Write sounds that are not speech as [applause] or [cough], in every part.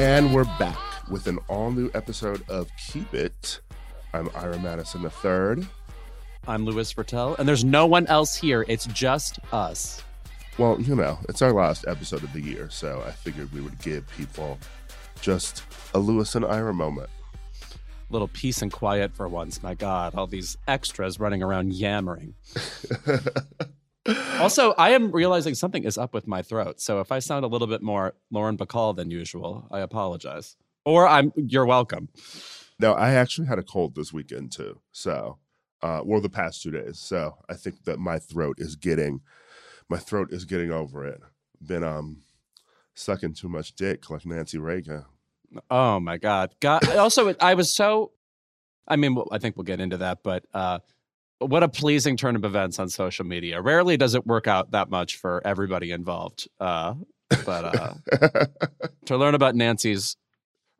And we're back with an all new episode of Keep It. I'm Ira Madison III. I'm Louis Virtel, and there's no one else here. It's just us. Well, you know, it's our last episode of the year, so I figured we would give people just a Louis and Ira moment. Little peace and quiet for once. My God, all these extras running around yammering. [laughs] also, I am realizing something is up with my throat. So if I sound a little bit more Lauren Bacall than usual, I apologize. Or I'm you're welcome. No, I actually had a cold this weekend too. So, uh, well, the past two days. So I think that my throat is getting, my throat is getting over it. Been um, sucking too much dick like Nancy Reagan. Oh my God! God. Also, I was so. I mean, I think we'll get into that, but uh, what a pleasing turn of events on social media. Rarely does it work out that much for everybody involved. Uh, but uh, [laughs] to learn about Nancy's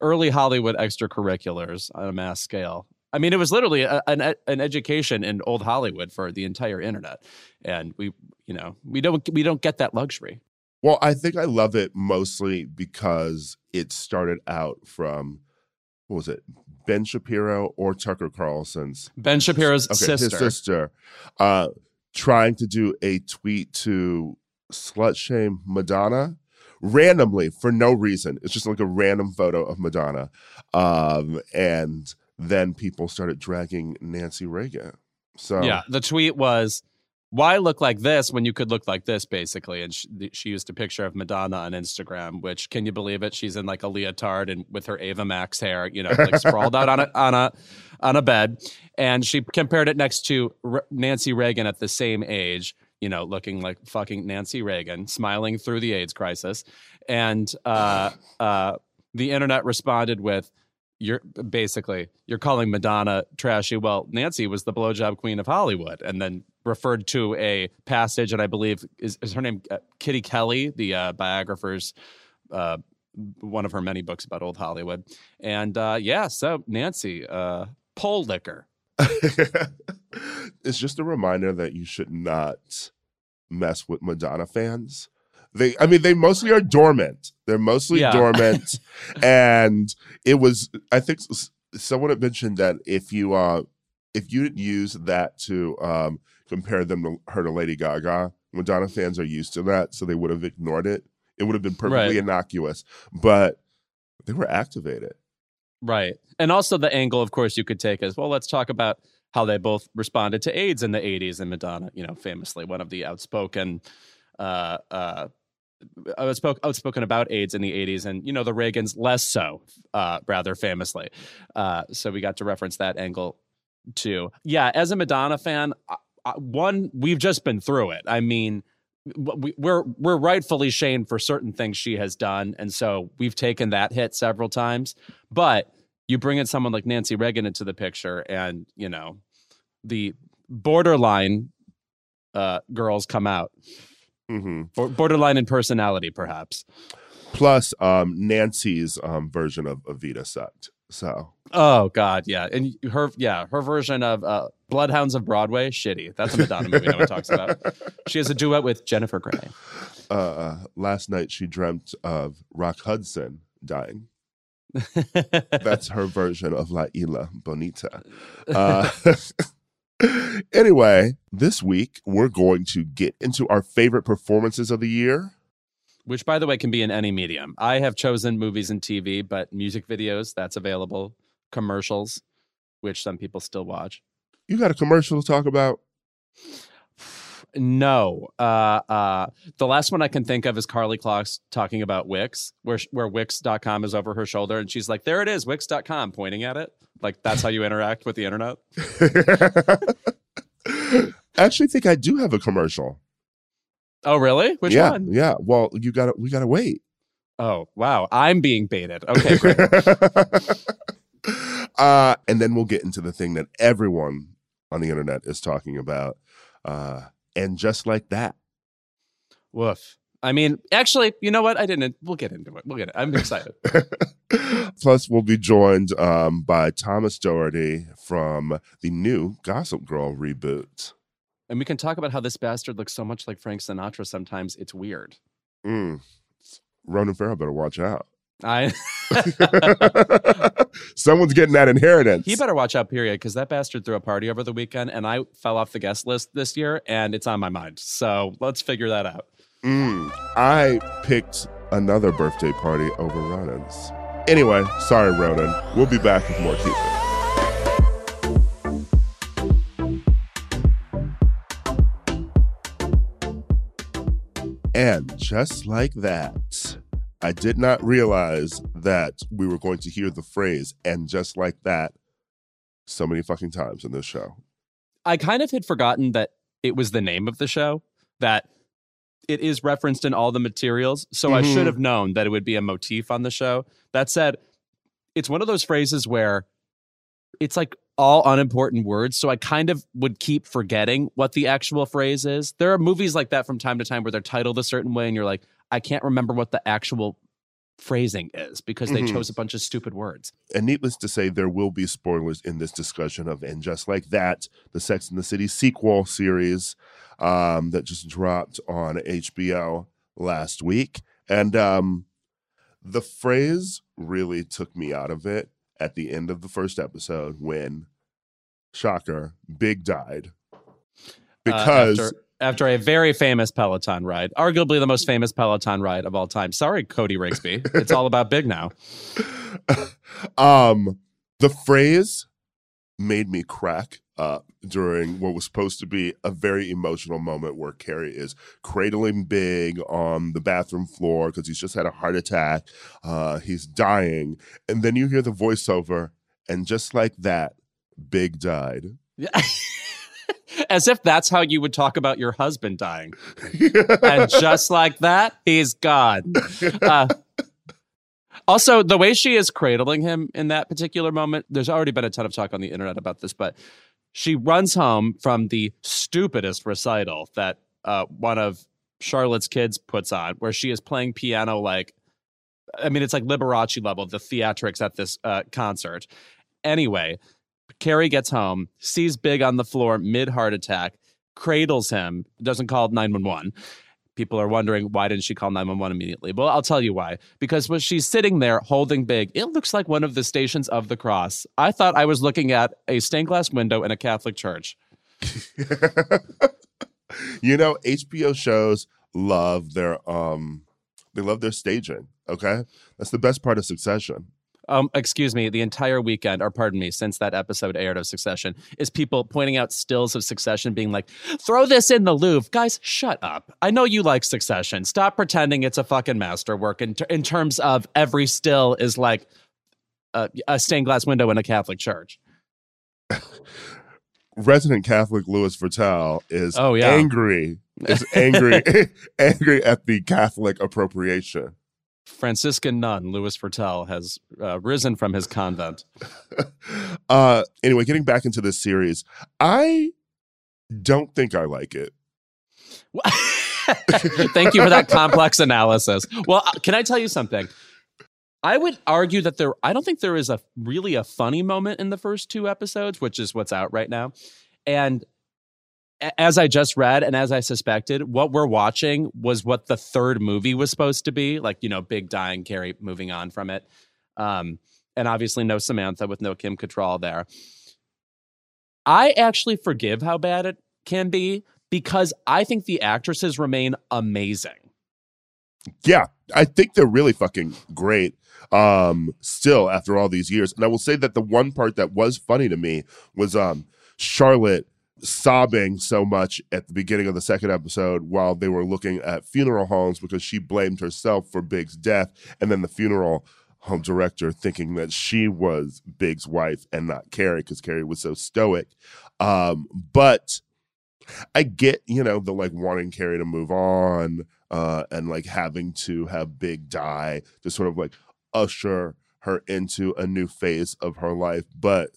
early Hollywood extracurriculars on a mass scale. I mean, it was literally a, an an education in old Hollywood for the entire internet, and we, you know, we don't we don't get that luxury. Well, I think I love it mostly because it started out from what was it, Ben Shapiro or Tucker Carlson's Ben Shapiro's okay, sister. his sister, uh, trying to do a tweet to slut shame Madonna randomly for no reason. It's just like a random photo of Madonna, um, and then people started dragging Nancy Reagan. So Yeah, the tweet was, "Why look like this when you could look like this?" Basically, and she, she used a picture of Madonna on Instagram. Which can you believe it? She's in like a leotard and with her Ava Max hair, you know, like sprawled out on a on a on a bed, and she compared it next to R- Nancy Reagan at the same age. You know, looking like fucking Nancy Reagan, smiling through the AIDS crisis, and uh, uh, the internet responded with, you're basically you're calling Madonna trashy. Well, Nancy was the blowjob queen of Hollywood, and then referred to a passage, and I believe is, is her name uh, Kitty Kelley, the uh, biographer's uh, one of her many books about old Hollywood. And uh, yeah, so Nancy, uh, pole liquor. [laughs] it's just a reminder that you should not mess with Madonna fans. They, I mean, they mostly are dormant. They're mostly Yeah. dormant, [laughs] and it was. I think someone had mentioned that if you, uh, if you didn't use that to um, compare them to her to Lady Gaga, Madonna fans are used to that, so they would have ignored it. It would have been perfectly Right. innocuous, but they were activated. Right. And also the angle, of course, you could take is well, let's talk about how they both responded to AIDS in the 80s. And Madonna, you know, famously one of the outspoken, uh, uh, outspoken, outspoken about AIDS in the 80s. And, you know, the Reagans less so, uh, rather famously. Uh, so we got to reference that angle too. Yeah. As a Madonna fan, I, I, one, we've just been through it. I mean, we- we're we're rightfully shamed for certain things she has done, and so we've taken that hit several times. But you bring in someone like Nancy Reagan into the picture, and you know the borderline uh, girls come out, hmm Bo- borderline in personality, perhaps. Plus, um, Nancy's um, version of Evita sucked. So Oh God, yeah, and her yeah her version of uh, Bloodhounds of Broadway, shitty. That's a Madonna movie no one talks about. She has a duet with Jennifer Grey. uh, last night she dreamt of Rock Hudson dying. [laughs] That's her version of La Isla Bonita. Uh, [laughs] [laughs] anyway, this week we're going to get into our favorite performances of the year. which by the way can be in any medium. I have chosen movies and TV, but music videos that's available, commercials, which some people still watch. You got a commercial to talk about? No. Uh, uh, the last one I can think of is Karlie Kloss talking about Wix, where where Wix.com is over her shoulder, and she's like, "There it is, Wix.com," pointing at it. Like that's how you interact with the internet. [laughs] I actually think I do have a commercial. Oh, really? Which yeah, one? Yeah. Well, you got to we got to wait. Oh, wow. I'm being baited. Okay, great. [laughs] uh, and then we'll get into the thing that everyone on the internet is talking about. Uh, and just like that. Woof. I mean, actually, you know what? I didn't. We'll get into it. We'll get it. I'm excited. [laughs] Plus, we'll be joined um, by Thomas Doherty from the new Gossip Girl reboot. And we can talk about how this bastard looks so much like Frank Sinatra sometimes. It's weird. Mm. Ronan Farrow better watch out. I [laughs] Someone's getting that inheritance. he better watch out, period, because that bastard threw a party over the weekend and I fell off the guest list this year and it's on my mind. So let's figure that out. Mm, I picked another birthday party over Ronan's. Anyway, sorry, Ronan. We'll be back with more Keep It. And just like that, I did not realize that we were going to hear the phrase, and just like that, so many fucking times in this show. I kind of had forgotten that it was the name of the show, that it is referenced in all the materials. So I Mhm. should have known that it would be a motif on the show. That said, it's one of those phrases where it's like all unimportant words. So I kind of would keep forgetting what the actual phrase is. There are movies like that from time to time where they're titled a certain way and you're like, I can't remember what the actual phrasing is because they Mhm. chose a bunch of stupid words. And needless to say, there will be spoilers in this discussion of And Just Like That, the Sex and the City sequel series um, that just dropped on HBO last week. And um, the phrase really took me out of it at the end of the first episode when, shocker, Big died. Uh, Because after, after a very famous Peloton ride, arguably the most famous Peloton ride of all time. Sorry, Cody Rigsby. it's all about big now. [laughs] um, the phrase made me crack up during what was supposed to be a very emotional moment where Carrie is cradling Big on the bathroom floor because he's just had a heart attack. Uh, he's dying. And then you hear the voiceover, and just like that, Big died. [laughs] As if that's how you would talk about your husband dying. And just [laughs] like that, he's gone. Uh, also, the way she is cradling him in that particular moment, there's already been a ton of talk on the internet about this, but she runs home from the stupidest recital that uh, one of Charlotte's kids puts on, where she is playing piano like, I mean, it's like Liberace level, the theatrics at this uh, concert. Anyway, Carrie gets home, sees Big on the floor mid heart attack, cradles him, doesn't call 911. People are wondering why didn't she call 911 immediately? Well, I'll tell you why. Because when she's sitting there holding Big, it looks like one of the stations of the cross. I thought I was looking at a stained glass window in a Catholic church. [laughs] you know, HBO shows love their um they love their staging. Okay. That's the best part of succession. Um, excuse me, the entire weekend, or pardon me, since that episode aired of Succession, is people pointing out stills of Succession, being like, throw this in the Louvre. Guys, shut up. I know you like Succession. Stop pretending it's a fucking masterwork in, ter- in terms of every still is like a, a stained glass window in a Catholic church. [laughs] Resident Catholic Louis Virtel is Oh, yeah. angry. Is angry [laughs] [laughs] angry at the Catholic appropriation. Franciscan nun Louis Virtel has uh, risen from his convent. [laughs] uh anyway, getting back into this series, I don't think I like it. [laughs] Thank you for that complex analysis. Well, uh, can I tell you something? I would argue that there I don't think there is a really a funny moment in the first two episodes, which is what's out right now. And as I just read and as I suspected, what we're watching was what the third movie was supposed to be, like, you know, big dying Carrie moving on from it. Um and obviously no Samantha with no Kim Cattrall there. I actually forgive how bad it can be because I think the actresses remain amazing. Yeah, I think they're really fucking great. Um, still after all these years, and I will say that the one part that was funny to me was um Charlotte sobbing so much at the beginning of the second episode while they were looking at funeral homes because she blamed herself for Big's death. And then the funeral home director thinking that she was Big's wife and not Carrie because Carrie was so stoic. Um, but I get, you know, the like wanting Carrie to move on uh, and like having to have Big die to sort of like usher her into a new phase of her life. But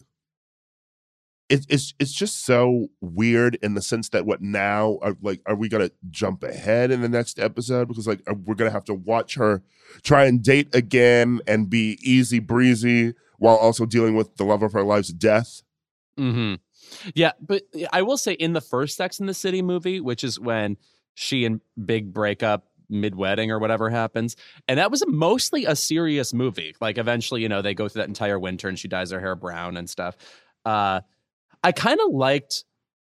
it, it's it's just so weird in the sense that what now are like are we gonna jump ahead in the next episode because like we're gonna have to watch her try and date again and be easy breezy while also dealing with the love of her life's death. Mm-hmm. Yeah, but I will say in the first Sex in the City movie, which is when she and Big break up mid wedding or whatever happens, and that was mostly a serious movie. Like eventually, you know, they go through that entire winter and she dyes her hair brown and stuff. Uh, I kind of liked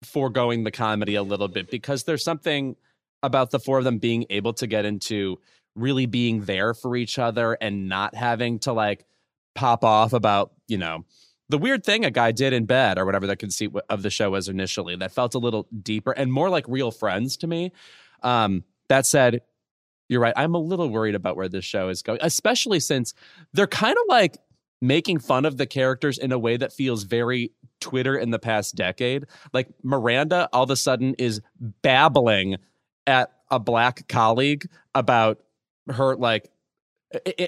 foregoing the comedy a little bit because there's something about the four of them being able to get into really being there for each other and not having to like pop off about, you know, the weird thing a guy did in bed or whatever the conceit of the show was initially that felt a little deeper and more like real friends to me. Um, that said, you're right. I'm a little worried about where this show is going, especially since they're kind of like making fun of the characters in a way that feels very Twitter in the past decade. Like Miranda all of a sudden is babbling at a black colleague about her like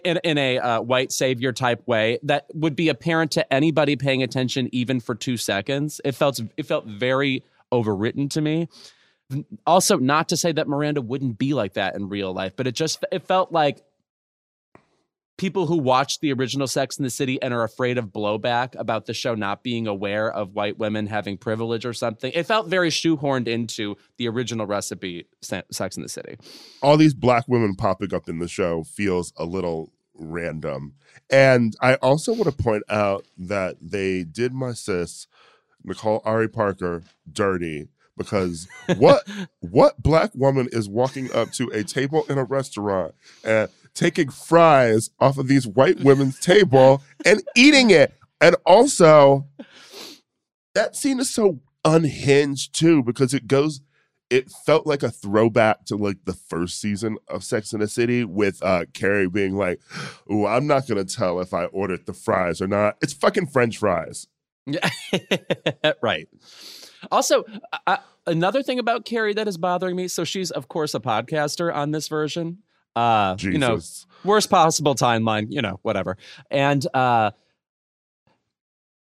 in, in a uh, white savior type way that would be apparent to anybody paying attention even for two seconds. It felt it felt very overwritten to me. Also, not to say that Miranda wouldn't be like that in real life, but it just it felt like people who watched the original Sex in the City and are afraid of blowback about the show not being aware of white women having privilege or something. It felt very shoehorned into the original recipe, Sex in the City. All these black women popping up in the show feels a little random. And I also want to point out that they did my sis, Nicole Ari Parker, dirty because [laughs] what what black woman is walking up to a table in a restaurant and taking fries off of these white women's table and eating it. And also, that scene is so unhinged too because it goes it felt like a throwback to like the first season of Sex in the City with uh Carrie being like, "Oh, I'm not gonna tell if I ordered the fries or not. It's fucking French fries." Yeah, [laughs] right. Also, uh, another thing about Carrie that is bothering me. So she's of course a podcaster on this version, uh, Jesus. you know, worst possible timeline, you know, whatever. And uh,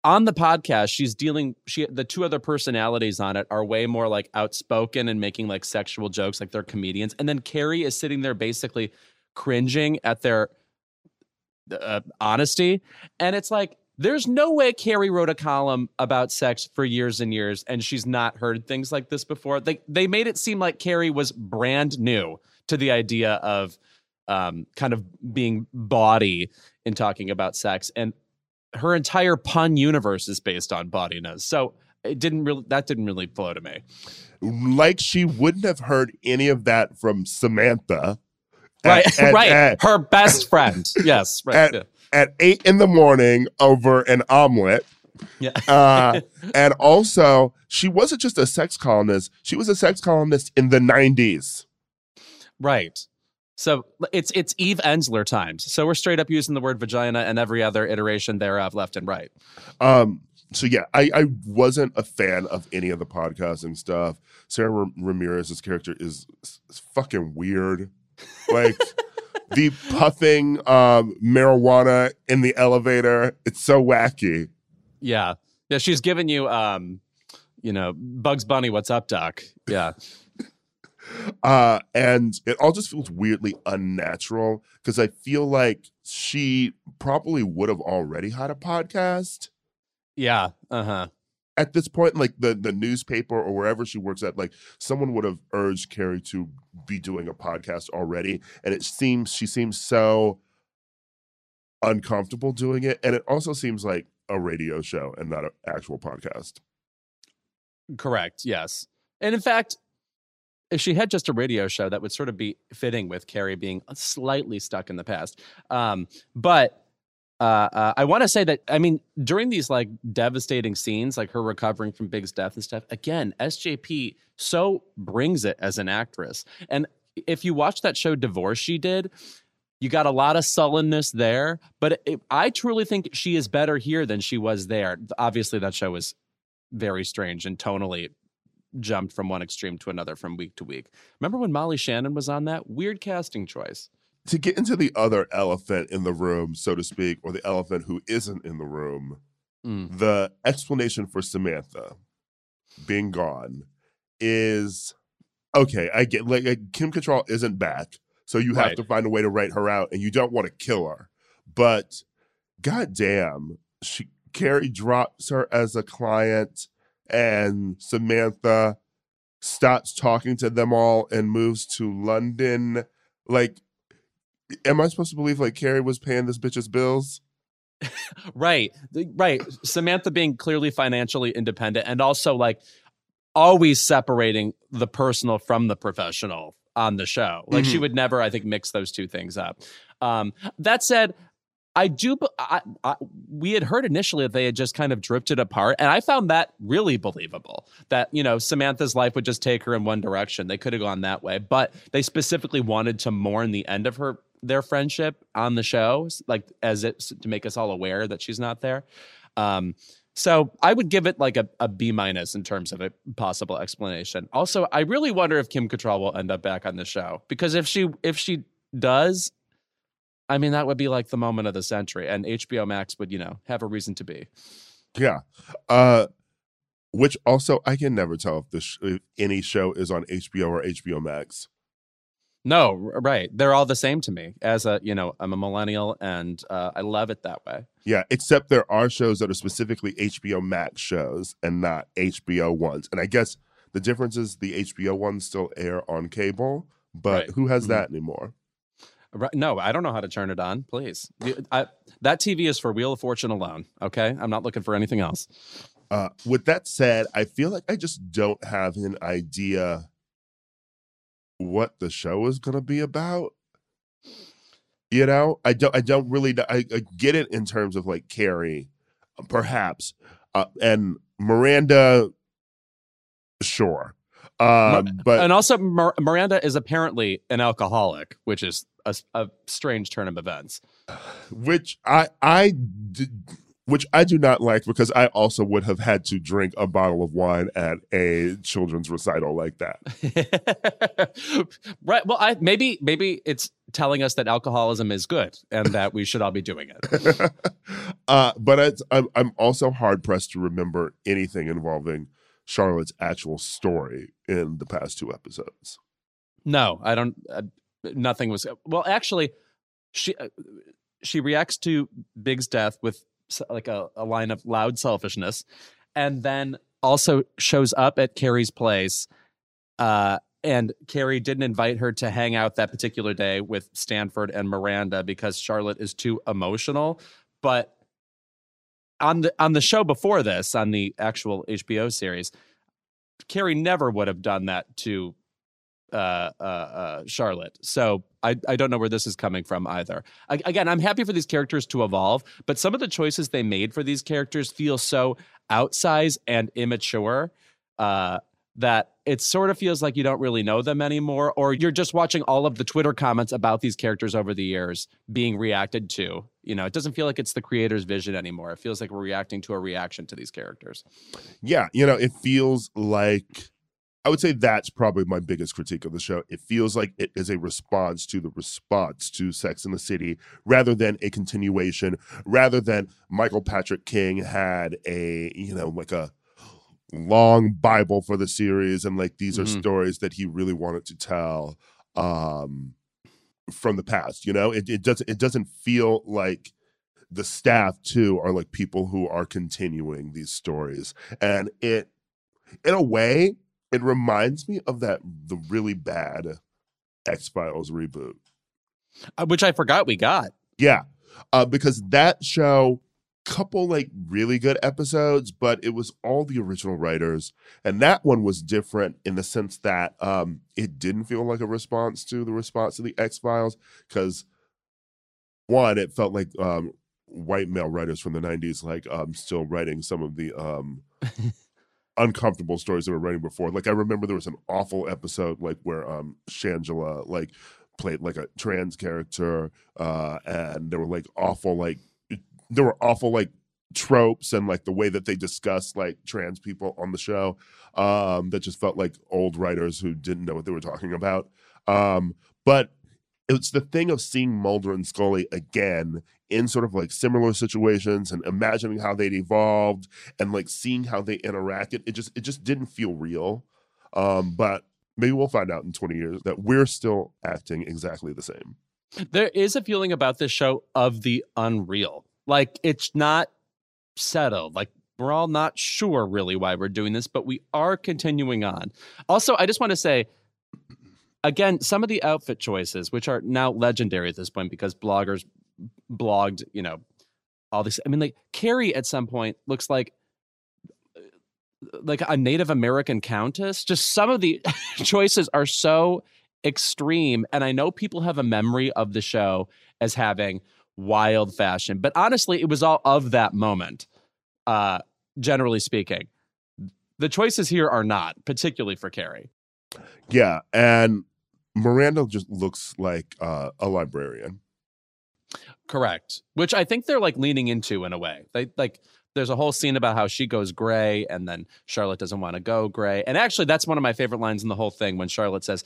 on the podcast, she's dealing. She the two other personalities on it are way more like outspoken and making like sexual jokes, like they're comedians. And then Carrie is sitting there basically cringing at their uh, honesty, and it's like there's no way Carrie wrote a column about sex for years and years, and she's not heard things like this before. They they made it seem like Carrie was brand new to the idea of um, kind of being bawdy in talking about sex, and her entire pun universe is based on bodiness. So it didn't really that didn't really flow to me. Like she wouldn't have heard any of that from Samantha. Right, at, at, [laughs] right. At, her best friend. Yes, right. At, yeah. at eight in the morning over an omelet. Yeah. uh, and also, she wasn't just a sex columnist, she was a sex columnist in the 90s. Right. So it's it's Eve Ensler times. So we're straight up using the word vagina and every other iteration thereof, left and right. Um. So yeah, I, I wasn't a fan of any of the podcasting stuff. Sara Ramirez's character is, is fucking weird. Like [laughs] the puffing um, marijuana in the elevator. It's so wacky. Yeah, yeah. She's giving you um, you know, Bugs Bunny. What's up, Doc? Yeah. Uh, and it all just feels weirdly unnatural because I feel like she probably would have already had a podcast. Yeah. Uh huh. At this point, like the the newspaper or wherever she works at, like someone would have urged Carrie to be doing a podcast already, and it seems she seems so uncomfortable doing it, and it also seems like a radio show and not an actual podcast. Correct. Yes. And in fact, if she had just a radio show, that would sort of be fitting with Carrie being slightly stuck in the past. Um, but uh, uh, I want to say that I mean during these like devastating scenes, like her recovering from Big's death and stuff. Again, SJP so brings it as an actress, and if you watch that show Divorce, she did. You got a lot of sullenness there, but it, I truly think she is better here than she was there. Obviously, that show was very strange and tonally jumped from one extreme to another from week to week. Remember when Molly Shannon was on that? Weird casting choice to get into the other elephant in the room, so to speak, or the elephant who isn't in the room, mm. the explanation for Samantha being gone is okay. I get like, like Kim Cattrall isn't back, so you have right. to find a way to write her out, and you don't want to kill her. But goddamn, she Carrie drops her as a client, and Samantha stops talking to them all and moves to London. Like am I supposed to believe like Carrie was paying this bitch's bills? [laughs] right, right. Samantha being clearly financially independent and also like always separating the personal from the professional on the show. Like mm-hmm. she would never, I think, mix those two things up. Um, that said, I do. I, I, we had heard initially that they had just kind of drifted apart, and I found that really believable. That you know Samantha's life would just take her in one direction. They could have gone that way, but they specifically wanted to mourn the end of her their friendship on the show, like as it to make us all aware that she's not there. Um, so I would give it like a, a B minus in terms of a possible explanation. Also, I really wonder if Kim Cattrall will end up back on the show because if she if she does, I mean that would be like the moment of the century, and HBO Max would you know have a reason to be. Yeah. Uh, which also I can never tell if this if any show is on HBO or HBO Max. No, right. They're all the same to me. As a, you know, I'm a millennial and uh, I love it that way. Yeah, except there are shows that are specifically HBO Max shows and not HBO ones. And I guess the difference is the HBO ones still air on cable, but right. who has mm-hmm. that anymore? Right. No, I don't know how to turn it on. Please, I, that TV is for Wheel of Fortune alone. Okay, I'm not looking for anything else. Uh, with that said, I feel like I just don't have an idea what the show is going to be about. You know, I don't. I don't really. I, I get it in terms of like Carrie, perhaps, uh, and Miranda. Sure, um, but and also Mir- Miranda is apparently an alcoholic, which is a, a strange turn of events. Which I I which I do not like because I also would have had to drink a bottle of wine at a children's recital like that. [laughs] right. Well, I maybe maybe it's telling us that alcoholism is good and that we should all be doing it. [laughs] uh, but I'm I'm also hard pressed to remember anything involving Charlotte's actual story in the past two episodes. No, I don't. Uh, nothing was. Well, actually, she. Uh, she reacts to Big's death with like a, a line of loud selfishness, and then also shows up at Carrie's place. Uh, and Carrie didn't invite her to hang out that particular day with Stanford and Miranda because Charlotte is too emotional. But on the on the show before this, on the actual HBO series, Carrie never would have done that to uh, uh, uh, Charlotte. So I, I don't know where this is coming from either. I, again, I'm happy for these characters to evolve, but some of the choices they made for these characters feel so outsized and immature uh, that it sort of feels like you don't really know them anymore, or you're just watching all of the Twitter comments about these characters over the years being reacted to. You know, it doesn't feel like it's the creator's vision anymore. It feels like we're reacting to a reaction to these characters. Yeah, you know, it feels like I would say that's probably my biggest critique of the show. It feels like it is a response to the response to Sex in the City rather than a continuation, rather than Michael Patrick King had a, you know, like a long Bible for the series and like these mm-hmm. are stories that he really wanted to tell um from the past, you know? It it doesn't it doesn't feel like the staff too are like people who are continuing these stories. And it in a way it reminds me of that the really bad X Files reboot, uh, which I forgot we got. Yeah, uh, because that show couple like really good episodes but it was all the original writers and that one was different in the sense that um it didn't feel like a response to the response to the x-files because one it felt like um white male writers from the 90s like um still writing some of the um [laughs] uncomfortable stories they were writing before. Like i remember there was an awful episode like where um shangela like played like a trans character uh and there were like awful like there were awful like tropes and like the way that they discussed like trans people on the show um that just felt like old writers who didn't know what they were talking about. Um but it's the thing of seeing Mulder and Scully again in sort of like similar situations and imagining how they'd evolved and like seeing how they interacted. It just it just didn't feel real. Um, but maybe we'll find out in 20 years that we're still acting exactly the same. There is a feeling about this show of the unreal. Like it's not settled. Like we're all not sure really why we're doing this, but we are continuing on. Also, I just want to say again, some of the outfit choices, which are now legendary at this point because bloggers blogged, you know, all this. I mean, like Carrie at some point looks like like a Native American countess. Just some of the [laughs] choices are so extreme. And I know people have a memory of the show as having wild fashion, but honestly, it was all of that moment, uh, generally speaking. The choices here are not, particularly for Carrie. Yeah. And Miranda just looks like uh, a librarian. Correct. Which I think they're like leaning into in a way. They like there's a whole scene about how she goes gray and then Charlotte doesn't want to go gray. And actually that's one of my favorite lines in the whole thing when Charlotte says,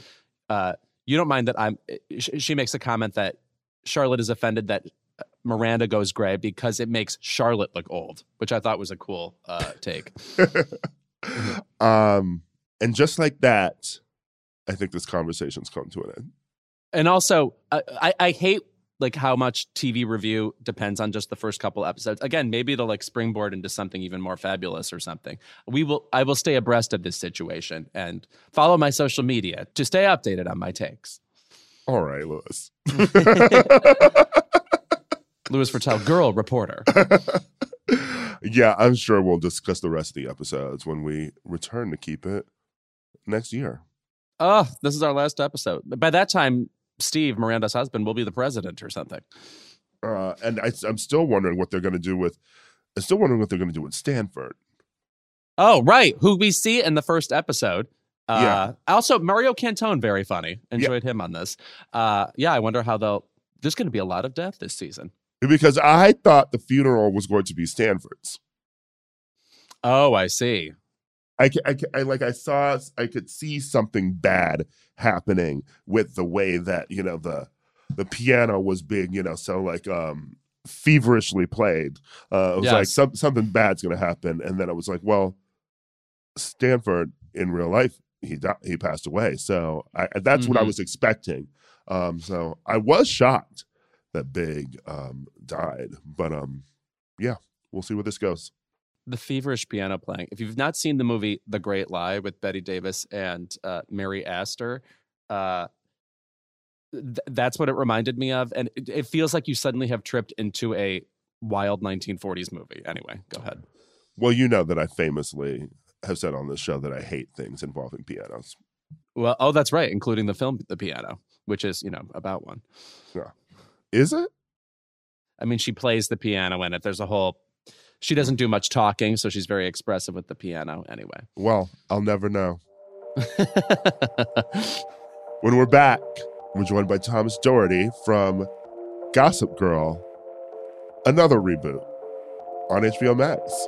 uh, you don't mind that I'm eh, she makes a comment that Charlotte is offended that uh, Miranda goes gray because it makes Charlotte look old, which I thought was a cool uh, take. [laughs] um, and just like that, I think this conversation's come to an end. And also, I, I hate like how much TV review depends on just the first couple episodes. Again, maybe it'll like springboard into something even more fabulous or something. We will I will stay abreast of this situation and follow my social media to stay updated on my takes. All right, Louis. Louis [laughs] Virtel, girl reporter. [laughs] yeah, I'm sure we'll discuss the rest of the episodes when we return to keep it next year oh, this is our last episode. By that time, Steve, Miranda's husband, will be the president or something. Uh, and I, am still wondering what they're going to do with. I'm still wondering what they're going to do with Stanford. Oh, right, who we see in the first episode. Uh, yeah. Also, Mario Cantone, very funny. Enjoyed yeah. him on this. Uh, yeah, I wonder how they'll. There's going to be a lot of death this season. Because I thought the funeral was going to be Stanford's. Oh, I see. I, I, I like I saw I could see something bad happening with the way that you know the the piano was being you know so like um feverishly played. Uh, it was yes. like some, something bad's going to happen, and then I was like, well, Stanford in real life he di- he passed away, so I, that's mm-hmm. what I mm-hmm. was expecting. Um, so I was shocked that Big um, died, but um, yeah, we'll see where this goes the feverish piano playing. If you've not seen the movie The Great Lie with Bette Davis and uh, Mary Astor, uh, th- that's what it reminded me of. And it, it, feels like you suddenly have tripped into a wild 1940s movie. Anyway, go ahead. Well, you know that I famously have said on this show that I hate things involving pianos. Well, oh, that's right, including the film The Piano, which is, you know, about one. Yeah. Is it? I mean, she plays the piano in it. There's a whole she doesn't do much talking, so she's very expressive with the piano anyway. Well, I'll never know. when we're back, we're joined by Thomas Doherty from Gossip Girl, another reboot on HBO Max.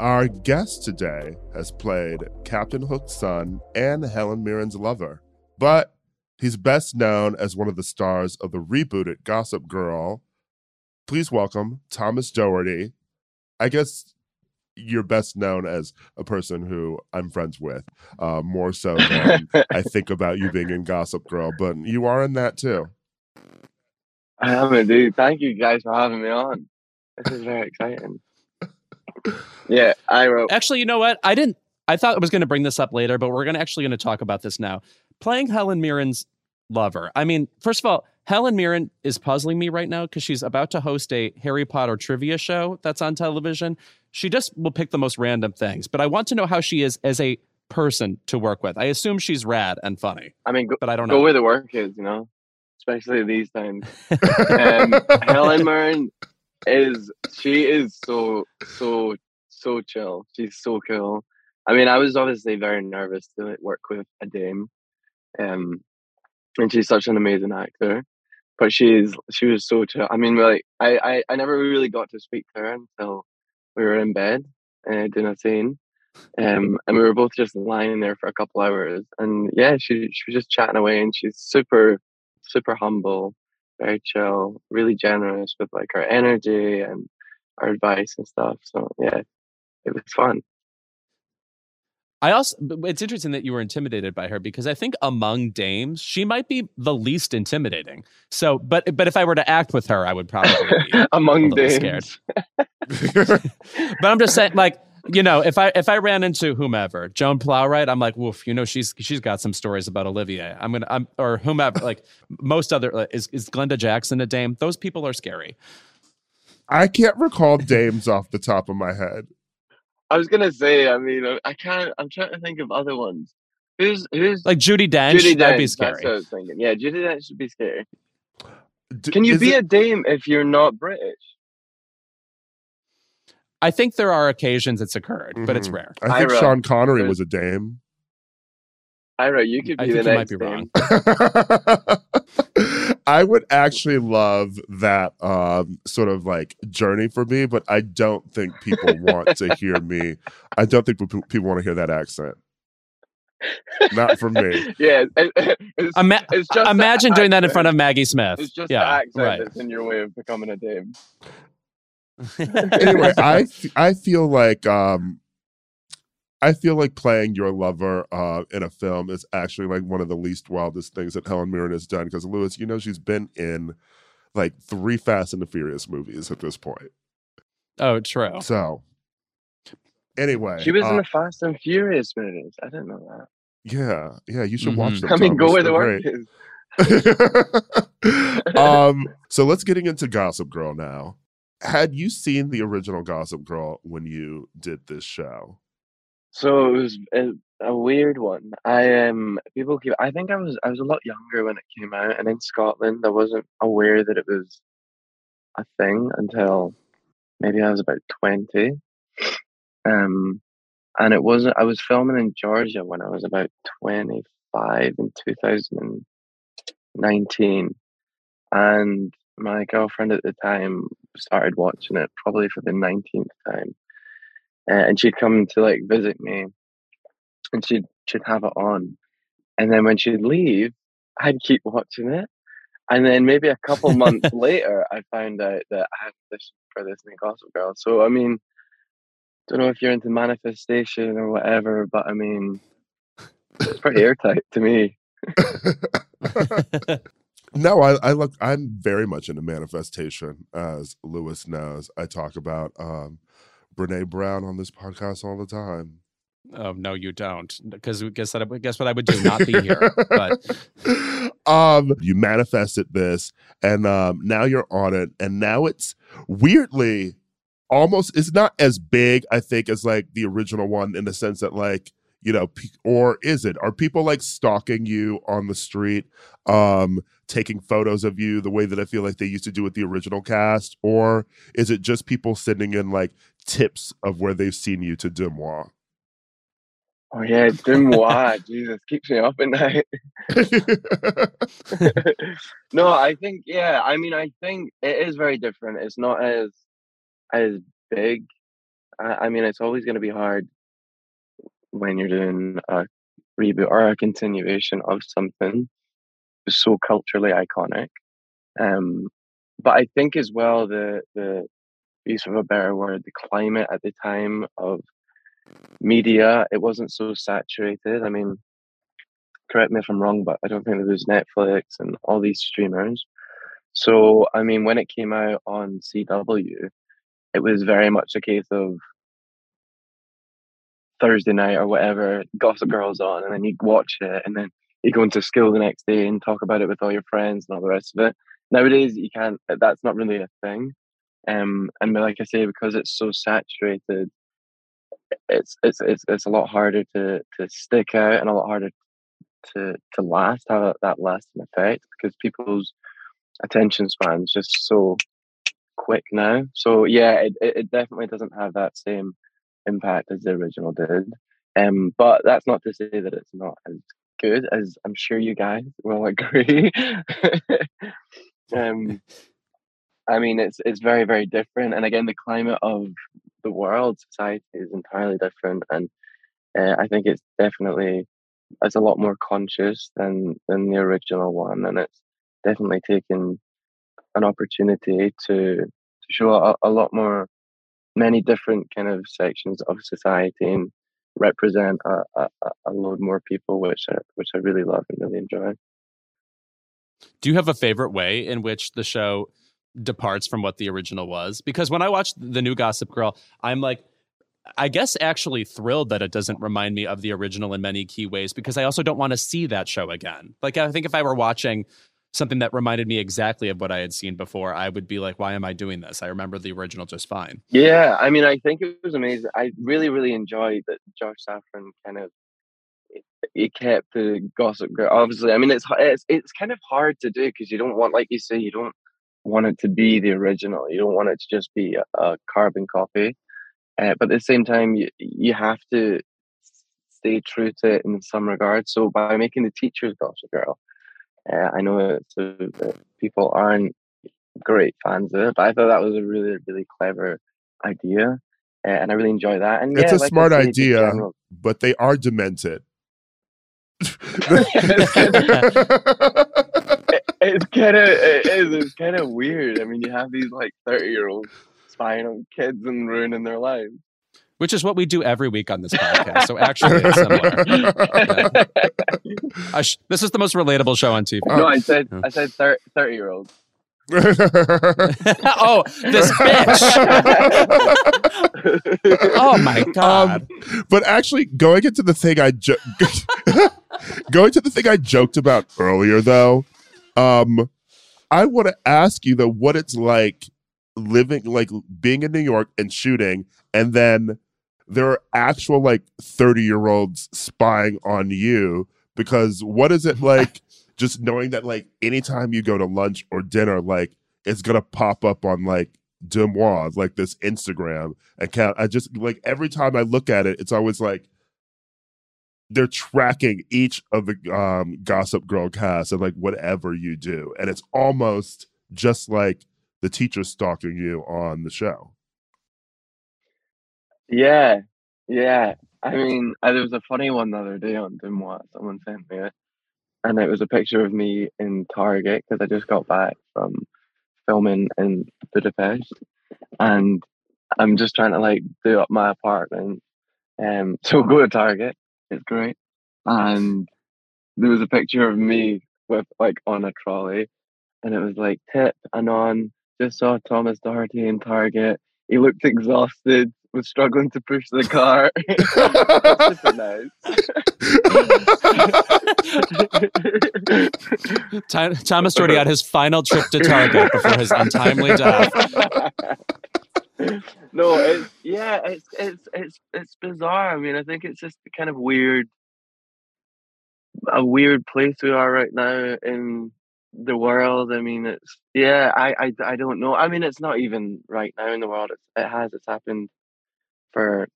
Our guest today has played Captain Hook's son and Helen Mirren's lover, but he's best known as one of the stars of the rebooted Gossip Girl. Please welcome Thomas Doherty. I guess you're best known as a person who I'm friends with, uh, more so than [laughs] I think about you being in Gossip Girl, but you are in that too. I am indeed. Thank you guys for having me on. This is very exciting. Yeah, I wrote. Actually, you know what? I didn't. I thought I was going to bring this up later, but we're going to actually going to talk about this now. Playing Helen Mirren's lover. I mean, first of all, Helen Mirren is puzzling me right now because she's about to host a Harry Potter trivia show that's on television. She just will pick the most random things, but I want to know how she is as a person to work with. I assume she's rad and funny, I mean, go, but I don't go know. where the work is, you know, especially these times. [laughs] Um, Helen Mirren is she is so so so chill. She's so cool. I mean, I was obviously very nervous to work with a dame, um, and she's such an amazing actor. But she's she was so chill. I mean, like I I, I never really got to speak to her until we were in bed uh, doing a scene. Um, and we were both just lying there for a couple hours, and yeah, she she was just chatting away, and she's super, super humble, very chill, really generous with like our energy and our advice and stuff. So yeah, it was fun. I also, it's interesting that you were intimidated by her because I think among dames, she might be the least intimidating. So, but but if I were to act with her, I would probably be [laughs] Among dames. scared. [laughs] But I'm just saying, like, you know, if I if I ran into whomever, Joan Plowright, I'm like, woof, you know, she's she's got some stories about Olivier. I'm gonna, I'm or whomever, [laughs] like most other, like, is is Glenda Jackson a dame? Those people are scary. I can't recall dames off the top of my head. I was gonna say, I mean, uh, I- I can't. I'm trying to think of other ones. Who's who's Like Judi Dench, Judi that'd be Dench? That's scary. what I was thinking. Yeah, Judi Dench should be scary. D- Can you be it- a dame if you're not British? I think there are occasions it's occurred, but it's Mhm. rare. I think Ira, Sean Connery was a dame. Ira, you could be think the you next might be dame. wrong. [laughs] [laughs] I would actually love that um, sort of like journey for me, but I don't think people want to [laughs] hear me. I don't think people people want to hear that accent. Not for me. yeah, it- it's, Ima- it's just imagine doing that in front of Maggie Smith. It's just yeah, the accent right. that's in your way of becoming a dame. [laughs] Anyway, I f- I feel like um, I feel like playing your lover uh, in a film is actually like one of the least wildest things that Helen Mirren has done. Because Louis, you know, she's been in like three Fast and the Furious movies at this point. oh, true. So, anyway, She was uh, in the Fast and Furious movies. I didn't know that. yeah, yeah. You should watch Mhm. them. I mean, go where the They're work is. [laughs] [laughs] um, so let's getting into Gossip Girl now. Had you seen the original Gossip Girl when you did this show? So it was a, a weird one. I um people keep. I think I was I was a lot younger when it came out, and in Scotland I wasn't aware that it was a thing until maybe I was about twenty. Um, and it wasn't. I was filming in Georgia when I was about twenty five in two thousand and nineteen, and my girlfriend at the time started watching it probably for the nineteenth time uh, and she'd come to like visit me and she'd she'd have it on and then when she'd leave i'd keep watching it and then maybe a couple months [laughs] later, I found out that I had auditioned for this new Gossip Girl. So I mean, don't know if you're into manifestation or whatever, but I mean, it's pretty airtight to me. [laughs] [laughs] no, I, I look. I'm very much into manifestation, as Louis knows. I talk about um, Brene Brown on this podcast all the time. Oh no, you don't, because guess that guess what I would do? Not be here. but [laughs] um, you manifested this, and um, now you're on it, and now it's weirdly almost. It's not as big, I think, as like the original one in the sense that like you know or is it are people like stalking you on the street um taking photos of you the way that i feel like they used to do with the original cast or is it just people sending in like tips of where they've seen you to Deuxmoi Oh yeah, Deuxmoi. [laughs] Jesus, keeps me up at night. [laughs] no, I think yeah. I mean, I think it is very different. It's not as as big. I, I mean, it's always going to be hard when you're doing a reboot or a continuation of something so culturally iconic. Um, but I think as well the the use of a better word, the climate at the time of media, it wasn't so saturated. I mean, correct me if I'm wrong, but I don't think there was Netflix and all these streamers. So, I mean, when it came out on CW, it was very much a case of Thursday night or whatever, Gossip Girl's on, and then you watch it, and then you go into school the next day and talk about it with all your friends and all the rest of it. Nowadays, you can't. That's not really a thing. Um, and like I say, because it's so saturated, it's it's it's it's a lot harder to to stick out and a lot harder to to last, have that lasting effect because people's attention span is just so quick now. So yeah, it it definitely doesn't have that same impact as the original did. Um, but that's not to say that it's not as good as I'm sure you guys will [laughs] agree. um, I mean, it's it's very very different, and again, the climate of the world, society is entirely different, and uh, I think it's definitely it's a lot more conscious than than the original one, and it's definitely taken an opportunity to to show a, a lot more many different kind of sections of society and represent a, a, a load more people, which I, which I really love and really enjoy. Do you have a favorite way in which the show departs from what the original was? Because when I watched the new Gossip Girl, I'm like, I guess actually thrilled that it doesn't remind me of the original in many key ways because I also don't want to see that show again. Like I think if I were watching something that reminded me exactly of what I had seen before, I would be like, why am I doing this? I remember the original just fine. Yeah, I mean, I think it was amazing. I really, really enjoyed that Josh Safran kind of he kept the Gossip Girl. Obviously, I mean, it's it's it's kind of hard to do because you don't want, like you say, you don't want it to be the original. You don't want it to just be a, a carbon copy. Uh, but at the same time, you you have to stay true to it in some regards. So by making the teachers Gossip Girl, uh, I know that people aren't great fans of it, but I thought that was a really, really clever idea, uh, and I really enjoy that. And it's yeah, a like smart idea, but they are demented. [laughs] it's kind of it is [laughs] it's kind of weird. I mean, you have these like thirty year olds spying on kids and ruining their lives. Which is what we do every week on this [laughs] podcast. So actually, it's similar. [laughs] Yeah. Sh- this is the most relatable show on TV. no, I said I said thirty year olds. [laughs] oh, this bitch! oh my god! Um, but actually, going into the thing I jo- going to the thing I joked about earlier, though, um, I want to ask you though what it's like living, like being in New York and shooting, and then there are actual like thirty year olds spying on you. Because what is it [laughs] like? just knowing that like anytime you go to lunch or dinner, like it's gonna pop up on like Deuxmoi, like this Instagram account. I just like every time I look at it, it's always like they're tracking each of the um, Gossip Girl cast and like whatever you do, and it's almost just like the teacher stalking you on the show. Yeah, yeah. I mean, uh, there was a funny one the other day on Deuxmoi. Someone sent me it. and it was a picture of me in Target because I just got back from filming in Budapest, and I'm just trying to like do up my apartment. Um, [laughs] so go to Target. It's great, and there was a picture of me with like on a trolley, and it was like tip anon. Just saw Thomas Doherty in Target. He looked exhausted was struggling to push the car. Thomas Doherty had his final trip to Target before his untimely death. [laughs] no, it's yeah, it's it's it's it's bizarre. I mean, I think it's just kind of weird, a weird place we are right now in the world. I mean, it's yeah, I I, I don't know. I mean, it's not even right now in the world. It's, it has. It's happened for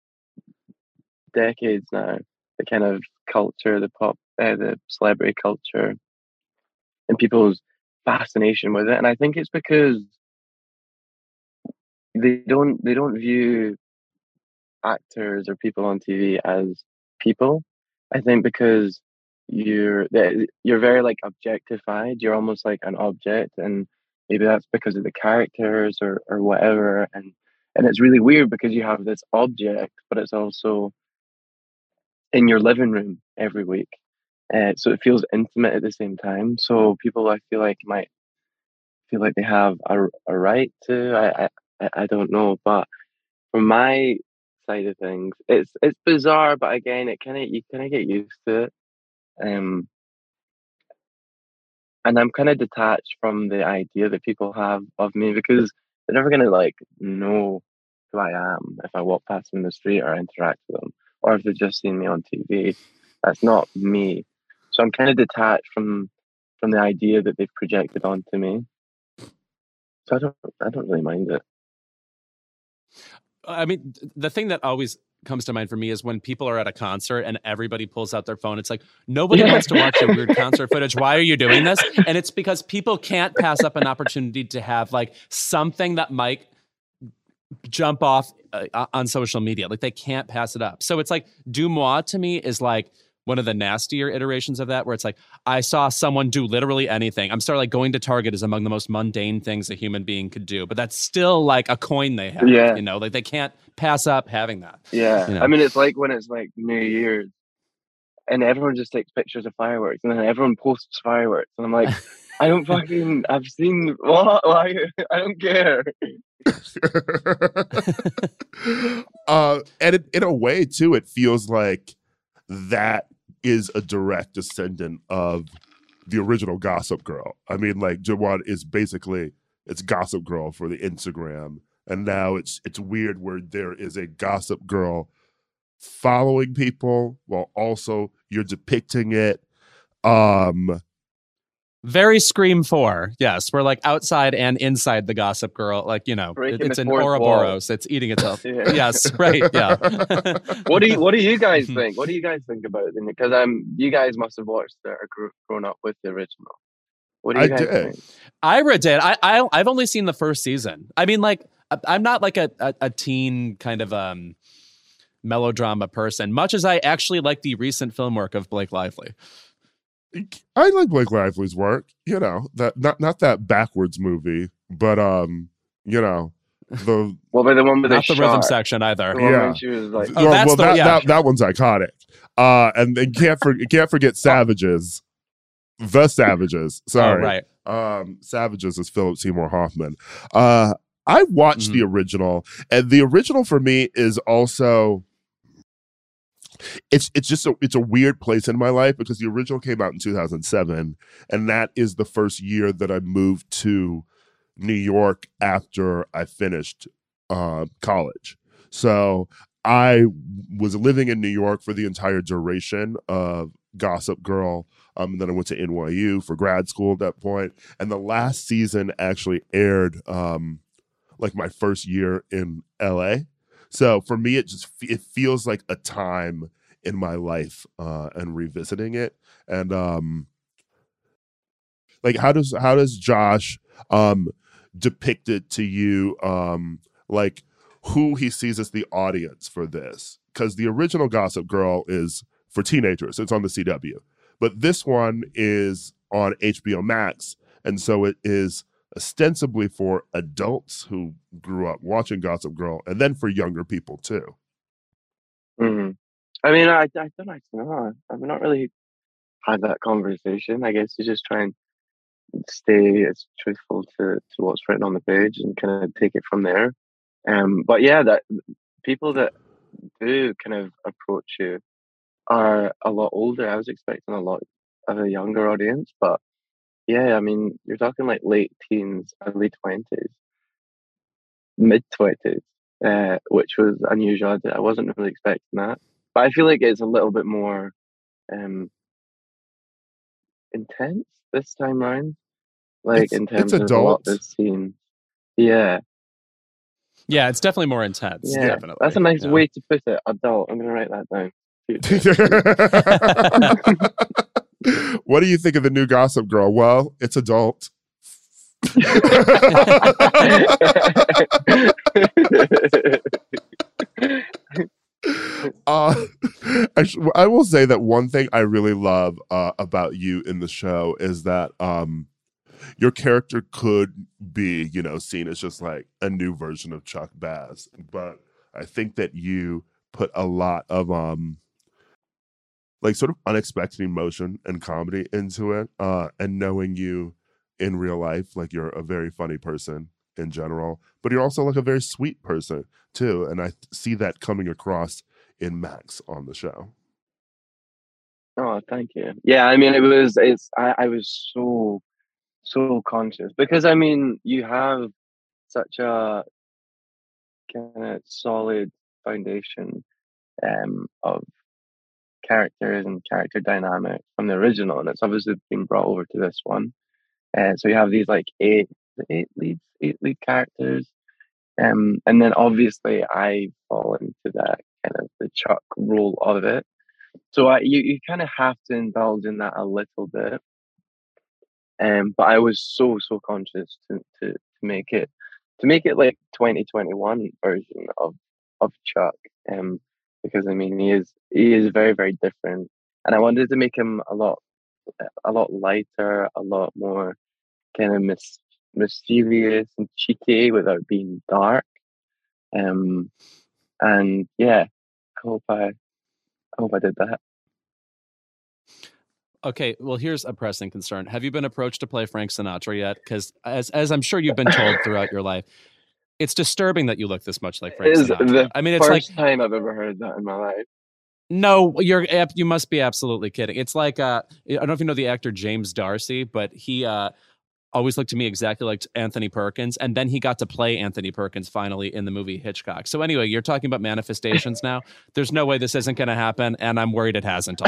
decades now. The kind of culture, the pop, uh, the celebrity culture, and people's fascination with it. And I think it's because they don't they don't view actors or people on TV as people. I think because you're you're very like objectified. You're almost like an object, and maybe that's because of the characters or or whatever. And and it's really weird because you have this object but it's also in your living room every week. Uh, so it feels intimate at the same time. So people i feel like might feel like they have a, a right to I, I i don't know but from my side of things it's it's bizarre but again it kind of you kind of get used to it. Um and i'm kind of detached from the idea that people have of me because they're never gonna like know who I am if I walk past them in the street or interact with them, or if they've just seen me on TV. That's not me. So I'm kind of detached from from the idea that they've projected onto me. So I don't I don't really mind it. I mean, the thing that always comes to mind for me is when people are at a concert and everybody pulls out their phone. It's like nobody wants to watch your weird [laughs] concert footage. Why are you doing this? And it's because people can't pass up an opportunity to have like something that might jump off uh, on social media. Like they can't pass it up. So it's like DeuxMoi to me is like one of the nastier iterations of that where it's like i saw someone do literally anything. I'm sorry like going to target is among the most mundane things a human being could do but that's still like a coin they have yeah. you know? Like they can't pass up having that yeah. you know? i mean it's like when it's like new year's and everyone just takes pictures of fireworks and then everyone posts fireworks and i'm like [laughs] i don't fucking i've seen [laughs] what? Why? I don't care. [laughs] Uh and it, in a way too it feels like that is a direct descendant of the original Gossip Girl. I mean, like Jawad is basically it's Gossip Girl for the Instagram, and now it's it's weird where there is a Gossip Girl following people while also you're depicting it. Um, very Scream 4. Yes, we're like outside and inside the Gossip Girl. Like, you know, Breaking it's an Ouroboros. It's eating itself. [laughs] yeah. Yes, right. Yeah. [laughs] what do you What do you guys [laughs] think? What do you guys think about it? Because um, you guys must have watched or grown up with the original. What do you I guys did. think? Ira did. I, I I've only seen the first season. I mean, like, I'm not like a, a, a teen kind of um melodrama person, much as I actually like the recent film work of Blake Lively. I like Blake Lively's work. You know that not not that backwards movie, but um, you know the [laughs] well, but the one with not the, the rhythm section either. yeah, she was like, oh, well, well the, that, yeah. that that one's iconic. Uh, and and can't for, can't forget Savages, the Savages. Sorry, oh, right. Um, Savages is Philip Seymour Hoffman. Uh, I watched mm-hmm. the original, and the original for me is also it's it's just a it's a weird place in my life because the original came out in 2007 and that is the first year that I moved to New York after I finished uh, college. So I was living in New York for the entire duration of Gossip Girl. Um, and then I went to NYU for grad school at that point. And the last season actually aired um, like my first year in LA. So for me, it just it feels like a time in my life uh, and revisiting it. And um, like, how does how does Josh um, depict it to you? Um, like who he sees as the audience for this? Because the original Gossip Girl is for teenagers. It's on the CW. but this one is on HBO Max, and so it is ostensibly for adults who grew up watching Gossip Girl, and then for younger people too. hmm I mean, I, I don't actually know. I've not really had that conversation. I guess you just try and stay as truthful to, to what's written on the page and kind of take it from there. Um, but yeah, that people that do kind of approach you are a lot older. I was expecting a lot of a younger audience, but yeah, I mean, you're talking like late teens, early twenties, mid twenties, uh, which was unusual. I wasn't really expecting that, but I feel like it's a little bit more um, intense this time round. Like It's in it's terms of a lot adult. that's seen. Yeah, Yeah, it's definitely more intense. yeah, Definitely. that's a nice Yeah. way to put it. Adult. I'm gonna write that down. [laughs] [laughs] what do you think of the new Gossip Girl? Well, it's adult. [laughs] uh, I, sh- I will say that one thing I really love uh, about you in the show is that um, your character could be, you know, seen as just like a new version of Chuck Bass, but I think that you put a lot of um, like sort of unexpected emotion and comedy into it, uh, and knowing you in real life, like you're a very funny person in general, but you're also like a very sweet person too, and I th- see that coming across in Max on the show. Oh, thank you. Yeah, I mean, it was. It's. I. I was so, so conscious because I mean, you have such a kind of solid foundation um, of characters and character dynamics from the original, and it's obviously been brought over to this one. And so you have these like eight, eight leads, eight lead characters, um, and then obviously I fall into that kind of the Chuck role of it. So I, you, you kind of have to indulge in that a little bit. Um, but I was so so conscious to, to to make it to make it like 2021 version of of Chuck. Um, because I mean he is he is very very different, and I wanted to make him a lot a lot lighter, a lot more kind of mis- mischievous and cheeky without being dark. Um, and yeah, hope I, I hope I did that. Okay, well, here's a pressing concern. Have you been approached to play Frank Sinatra yet? Because as as I'm sure you've been told throughout your life, it's disturbing that you look this much like Frank Sinatra. I mean, it's like first time I've ever heard that in my life. no, you're you must be absolutely kidding. It's like uh, I don't know if you know the actor James Darcy, but he uh, always looked to me exactly like Anthony Perkins, and then he got to play Anthony Perkins finally in the movie Hitchcock. So anyway, you're talking about manifestations now. There's no way this isn't going to happen, and I'm worried it hasn't [laughs]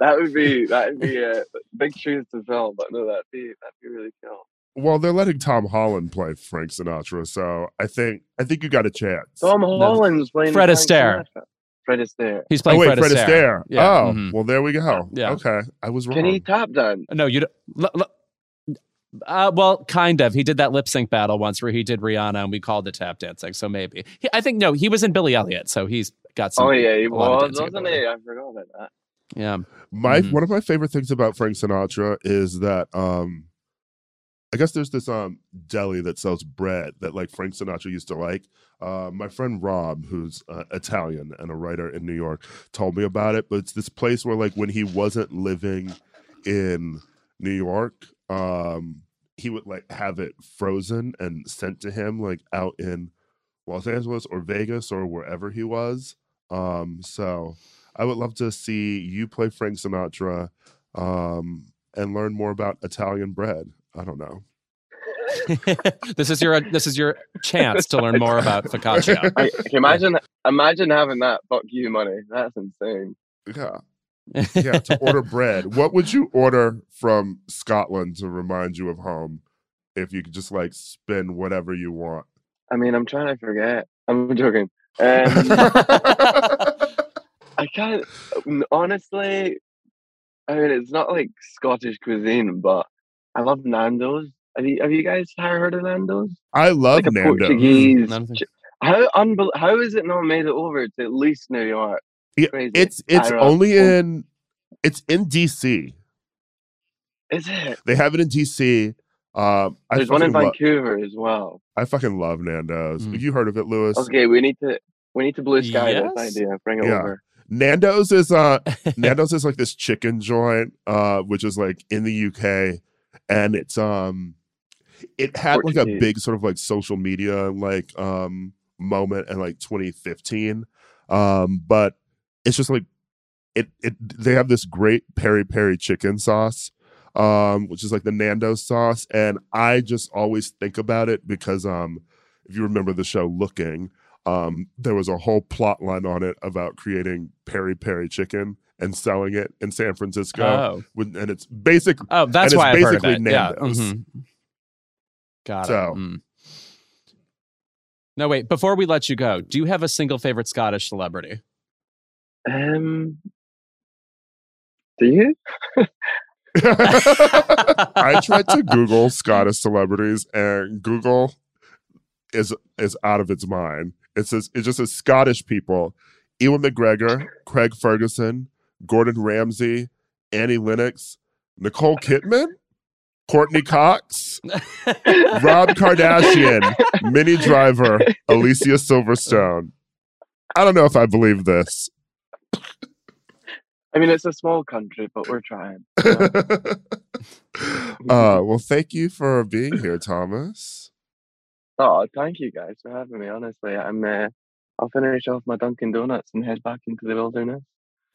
that would be that would be a big shoes to fill, but no, that'd be that'd be really cool. Well, they're letting Tom Holland play Frank Sinatra, so I think I think you got a chance. Tom Holland's playing Fred Frank Astaire. Sinatra. Fred Astaire. He's oh playing wait, Fred, Fred Astaire. Astaire. Yeah, Oh, mhm. well, there we go. Yeah. Okay, I was wrong. Can he tap dance? No, you. don't- l- l- Uh, well, kind of. He did that lip sync battle once where he did Rihanna, and we called it tap dancing. So maybe he, I think no, he was in Billy Elliot, so he's got some. Oh yeah, he was, wasn't ability. he? I forgot about that. Yeah, My Mhm. one of my favorite things about Frank Sinatra is that um I guess there's this um deli that sells bread that like Frank Sinatra used to like. Uh, my friend Rob, who's uh, Italian and a writer in New York, told me about it. But it's this place where like when he wasn't living in New York, um, he would like have it frozen and sent to him like out in Los Angeles or Vegas or wherever he was. Um, so I would love to see you play Frank Sinatra um, and learn more about Italian bread. I don't know. [laughs] this is your this is your chance to learn more about focaccia. [laughs] I, can [laughs] imagine imagine having that fuck you money. That's insane. Yeah. Yeah, to order bread. What would you order from Scotland to remind you of home if you could just like spin whatever you want? I mean, I'm trying to forget. I'm joking. Um, I can't. Honestly, I mean, it's not like Scottish cuisine, but I love Nando's. Have you, have you guys heard of Nando's? I love like a Nando's. Portuguese. None of them- ch- How unbel- How is it not made it over to at least New York? Yeah, Crazy. It's it's only oh. in It's in DC. Is it? They have it in DC. Um, I There's one in fucking lo- Vancouver as well. I fucking love Nando's. Mm. Have you heard of it, Louis? Okay, we need to we need to blue sky Yes. this idea. Bring it Yeah. over. Nando's is uh [laughs] Nando's is like this chicken joint, uh, which is like in the UK, and it's um, it had like a big sort of like social media like um moment in like 2015, um, but it's just like it it they have this great peri peri chicken sauce, um, which is like the Nando's sauce, and I just always think about it because um, if you remember the show Looking, um, there was a whole plot line on it about creating peri peri chicken and selling it in San Francisco. Oh, With- and it's basic. oh, that's it's why I've heard of basically it. Yeah. Nando's. mhm. Got So- it. Mm. No, wait. Before we let you go, do you have a single favorite Scottish celebrity? Um, do you? [laughs] I tried to [laughs] Google Scottish celebrities, and Google is is out of its mind. It says it just says Scottish people: Ewan McGregor, Craig Ferguson, Gordon Ramsay, Annie Lennox, Nicole Kidman, Courteney Cox, Rob Kardashian, Minnie Driver, Alicia Silverstone. I don't know if I believe this. I mean, it's a small country, but we're trying. [laughs] uh, well, thank you for being here, Thomas. Oh, thank you guys for having me. Honestly, I'm. Uh, I'll finish off my Dunkin' Donuts and head back into the wilderness.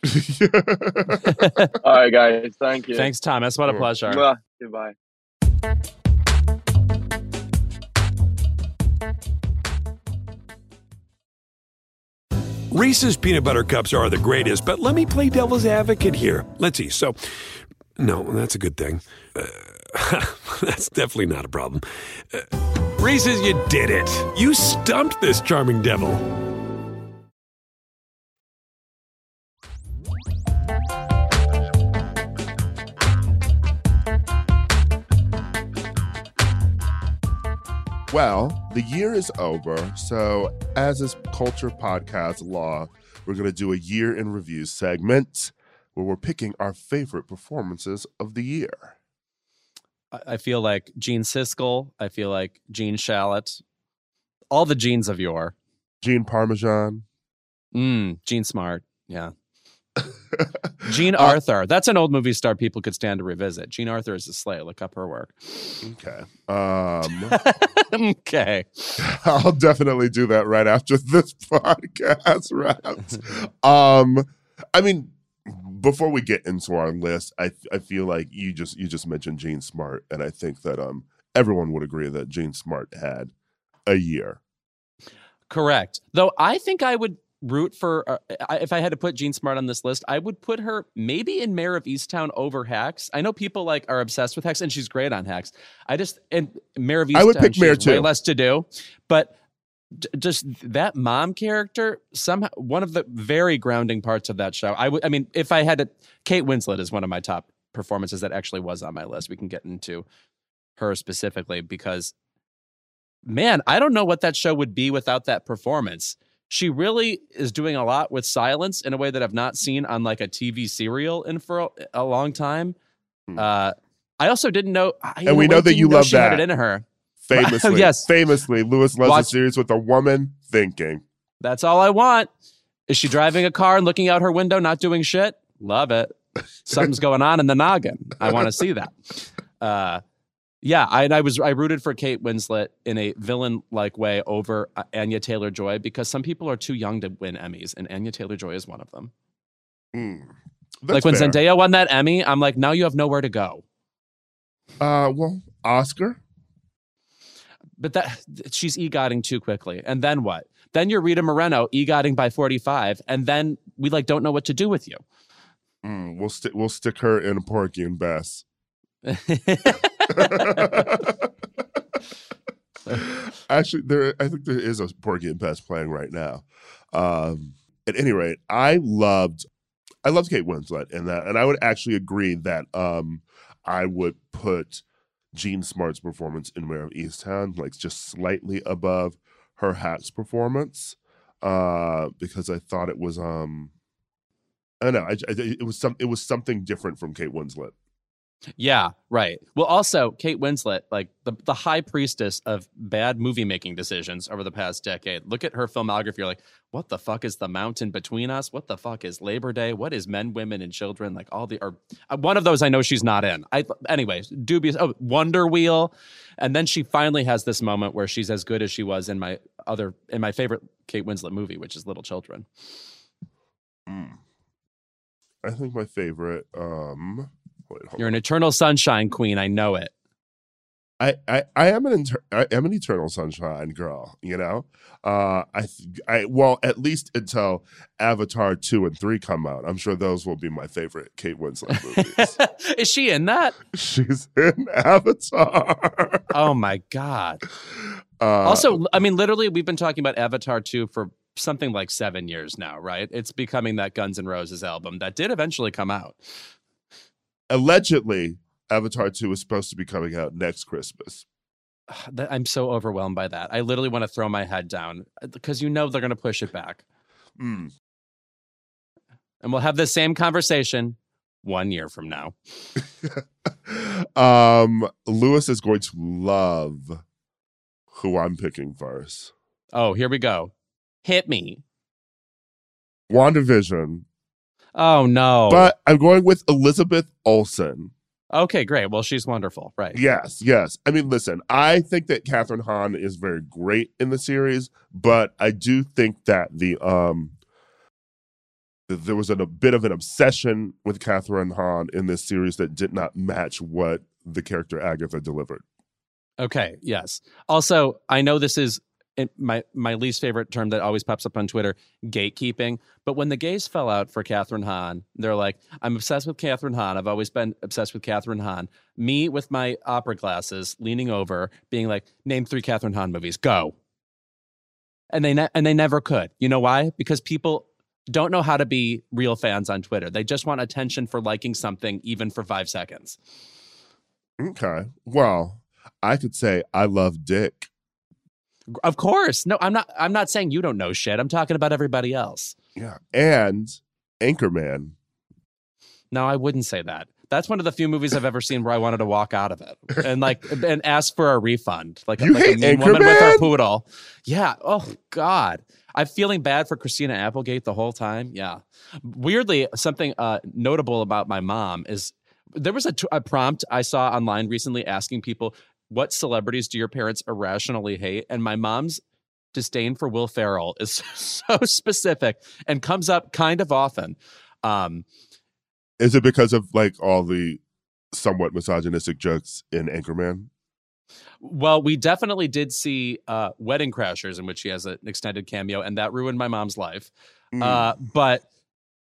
[laughs] All right, guys. Thank you. Thanks, Thomas. What a pleasure. Mwah. Goodbye. Reese's peanut butter cups are the greatest, but let me play devil's advocate here. Let's see. So, no, that's a good thing. Uh, [laughs] that's definitely not a problem. Uh, Reese's, you did it. You stumped this charming devil. Well, the year is over, so as is Culture Podcast Law, we're going to do a year in review segment where we're picking our favorite performances of the year. I- feel like Gene Siskel. I feel like Gene Shalit. All the genes of yore. Gene Parmesan. Mm, Jean Smart. Yeah. Jean Uh, Arthur. That's an old movie star people could stand to revisit. Jean Arthur is a slay. Look up her work. Okay. Um, [laughs] okay. [laughs] I'll definitely do that right after this [laughs] podcast wraps. Um, I mean, before we get into our list, I I feel like you just you just mentioned Jean Smart, and I think that um everyone would agree that Jean Smart had a year. Correct. Though I think I would root for uh, I- if I had to put Jean Smart on this list, I would put her maybe in Mare of Easttown over Hacks. I know people like are obsessed with Hacks, and she's great on Hacks. I just and Mare of Easttown. I would pick Mare has way less to do, but just that mom character somehow one of the very grounding parts of that show. I would. I mean, if I had to, Kate Winslet is one of my top performances that actually was on my list. We can get into her specifically because man, I don't know what that show would be without that performance. She really is doing a lot with silence in a way that I've not seen on like a TV serial in for a, long time. Hmm. Uh, I also didn't know, I, And we know that you know love that. it in her. [laughs] Famously, Yes. famously, Louis loves a Watch- series with a woman thinking. That's all I want. Is she driving a car and looking out her window, not doing shit? Love it. [laughs] Something's going on in the noggin. I want to see that. Uh, yeah, I, I was I rooted for Kate Winslet in a villain like way over uh, Anya Taylor Joy because some people are too young to win Emmys, and Anya Taylor Joy is one of them. Mm. like when fair. Zendaya won that Emmy, I'm like, now you have nowhere to go. Uh, well, Oscar. But that she's egotting too quickly, and then what? Then you're Rita Moreno egotting by 45, and then we like don't know what to do with you. Mm, we'll stick we'll stick her in a Porgy and Bess. [laughs] [laughs] Actually, there I think there is a Porgy and Bess playing right now. Um, at any rate, I loved I loved Kate Winslet in that, and I would actually agree that um, I would put Jean Smart's performance in Mare of Easttown like just slightly above her Hacks performance uh, because I thought it was um I don't know. I, I, it was some. It was something different from Kate Winslet. Yeah, right. Well, also Kate Winslet, like the the high priestess of bad movie making decisions over the past decade. Look at her filmography. You're like, what the fuck is the mountain between us? What the fuck is Labor Day? What is Men, Women, and Children? Like all the or uh, one of those I know she's not in. I anyways, dubious. Oh, Wonder Wheel, and then she finally has this moment where she's as good as she was in my other in my favorite Kate Winslet movie, which is Little Children. Mm. I think my favorite. Um, wait, You're an eternal sunshine queen. I know it. I, I, I am an inter- I am an eternal sunshine girl, you know. Uh, I I well at least until Avatar two and three come out, I'm sure those will be my favorite Kate Winslet movies. [laughs] Is she in that? She's in Avatar. Oh my god! [laughs] Uh, also, I mean, literally, we've been talking about Avatar two for something like seven years now, right? It's becoming that Guns N' Roses album that did eventually come out. Allegedly, Avatar two is supposed to be coming out next Christmas. [sighs] I'm so overwhelmed by that. I literally want to throw my head down because you know they're going to push it back, Mm. and we'll have the same conversation one year from now. [laughs] um, Louis is going to love who I'm picking first. Oh, here we go. Hit me. WandaVision, Oh no. but I'm going with Elizabeth Olsen. okay, great. Well, she's wonderful, right? Yes, yes. I mean, listen, I think that Kathryn Hahn is very great in the series, but I do think that the um there was an, a bit of an obsession with Kathryn Hahn in this series that did not match what the character Agatha delivered. Okay. Yes. Also, I know this is it- my my least favorite term that always pops up on Twitter, gatekeeping. But when the gays fell out for Kathryn Hahn, they're like, "I'm obsessed with Kathryn Hahn. I've always been obsessed with Kathryn Hahn." Me with my opera glasses, leaning over, being like, "Name three Kathryn Hahn movies. Go." And they ne- and they never could. You know why? Because people don't know how to be real fans on Twitter. They just want attention for liking something, even for five seconds. Okay. Well, I could say I love Dick. Of course. No, I'm not I'm not saying you don't know shit. I'm talking about everybody else. Yeah. And Anchorman. No, I wouldn't say that. That's one of the few movies I've ever seen where I wanted to walk out of it [laughs] and like and ask for a refund, like, You like a hate mean woman with her Anchorman? poodle. Yeah. Oh God, I'm feeling bad for Christina Applegate the whole time. Yeah. Weirdly, something uh, notable about my mom is there was a, t- a prompt I saw online recently asking people what celebrities do your parents irrationally hate, and my mom's disdain for Will Ferrell is [laughs] so specific and comes up kind of often. Um, Is it because of like all the somewhat misogynistic jokes in Anchorman? Well, we definitely did see uh, Wedding Crashers, in which he has an extended cameo, and that ruined my mom's life. Mm. Uh, but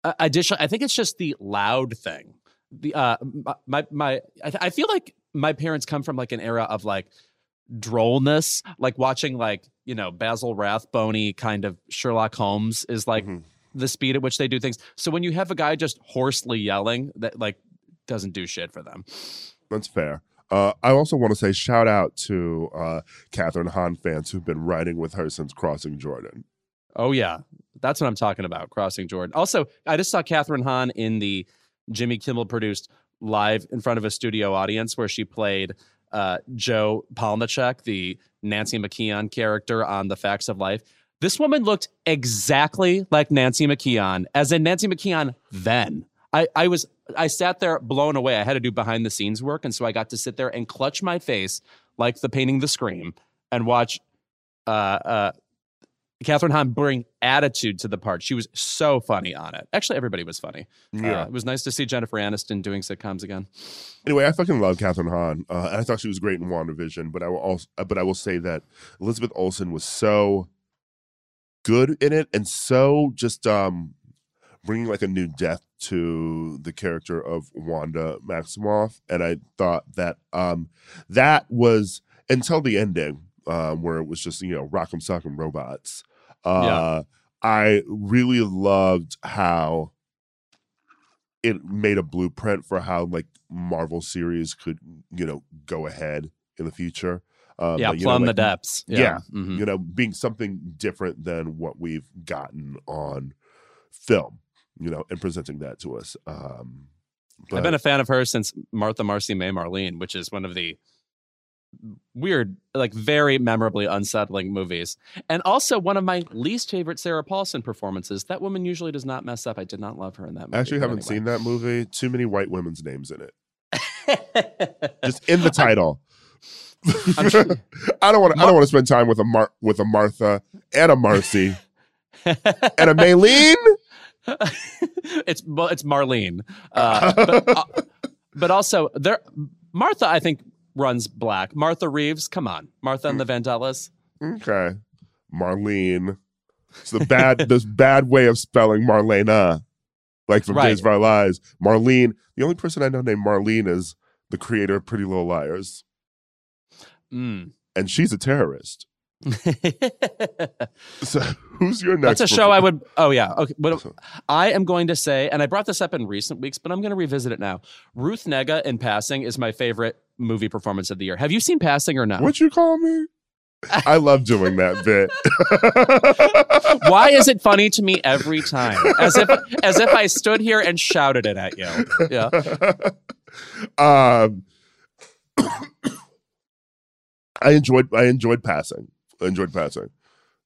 uh, additionally, I think it's just the loud thing. The uh, my my, I, I feel like my parents come from like an era of like drollness, like watching like you know Basil Rathbone kind of Sherlock Holmes is like Mhm. the speed at which they do things. So when you have a guy just hoarsely yelling, that like doesn't do shit for them. That's fair. Uh, I also want to say shout out to uh, Kathryn Hahn fans who've been riding with her since Crossing Jordan. Oh yeah, that's what I'm talking about. Crossing Jordan. Also, I just saw Kathryn Hahn in the Jimmy Kimmel produced live in front of a studio audience where she played uh, Jo Polniaczek, the Nancy McKeon character on The Facts of Life. This woman looked exactly like Nancy McKeon, as in Nancy McKeon then. I, I was I sat there blown away. I had to do behind the scenes work, and so I got to sit there and clutch my face like the painting the scream and watch uh, uh, Kathryn Hahn bring attitude to the part. She was so funny on it. Actually, everybody was funny. Uh, it was nice to see Jennifer Aniston doing sitcoms again. Anyway, I fucking love Kathryn Hahn, uh, and I thought she was great in WandaVision. But I will also, but I will say that Elizabeth Olsen was so good in it, and so just um, bringing like a new depth to the character of Wanda Maximoff. And I thought that um, that was until the ending, um, where it was just you know rock'em sock'em robots. Uh, I really loved how it made a blueprint for how like Marvel series could, you know, go ahead in the future. Um, yeah, like, you know, plumb the depths. yeah, Mhm. You know, being something different than what we've gotten on film. you know, and presenting that to us. Um, I've been a fan of her since Martha Marcy May Marlene, which is one of the weird, like very memorably unsettling movies. And also one of my least favorite Sarah Paulson performances. That woman usually does not mess up. I did not love her in that movie. I actually haven't anyway. seen that movie. Too many white women's names in it. [laughs] Just in the title. Sure- [laughs] I don't want to. I don't want to spend time with a Mar- with a Martha and a Marcy [laughs] and a Maylene. it's well, it's Marlene, uh, but, uh, but also there. Martha, I think runs black. Martha Reeves, come on, Martha and the Vandellas. Okay, Marlene. It's the bad. [laughs] this bad way of spelling Marlena, like from Right. Days of Our Lives. Marlene. The only person I know named Marlene is the creator of Pretty Little Liars, Mm. and she's a terrorist. [laughs] So who's your next? That's a show I would. Oh yeah. Okay. But I am going to say, and I brought this up in recent weeks, but I'm going to revisit it now. Ruth Negga in Passing is my favorite movie performance of the year. Have you seen Passing or not? What you call me? I love doing that bit. [laughs] Why is it funny to me every time? As if as if I stood here and shouted it at you. Yeah. [laughs] um, [coughs] I enjoyed. I enjoyed passing. I enjoyed passing.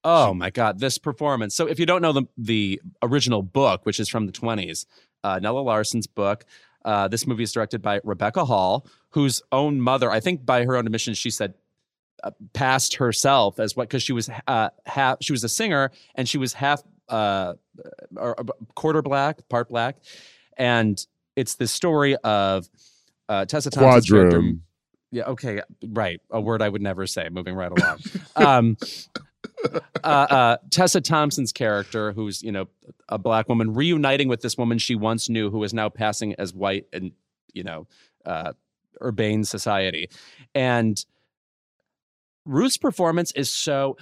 Oh my God, this performance. So if you don't know the the original book, which is from the 20s, uh, Nella Larsen's book, uh, this movie is directed by Rebecca Hall, whose own mother, I think by her own admission, she said uh, passed herself as what because she was uh, half she was a singer and she was half uh, or, or quarter black, part black, and it's the story of uh, Tessa Thompson's character- Quadroon. Yeah. Okay. Right. A word I would never say. Moving right along. um, uh, uh, Tessa Thompson's character, who's you know a black woman, reuniting with this woman she once knew, who is now passing as white in you know uh, urbane society, and Ruth's performance is so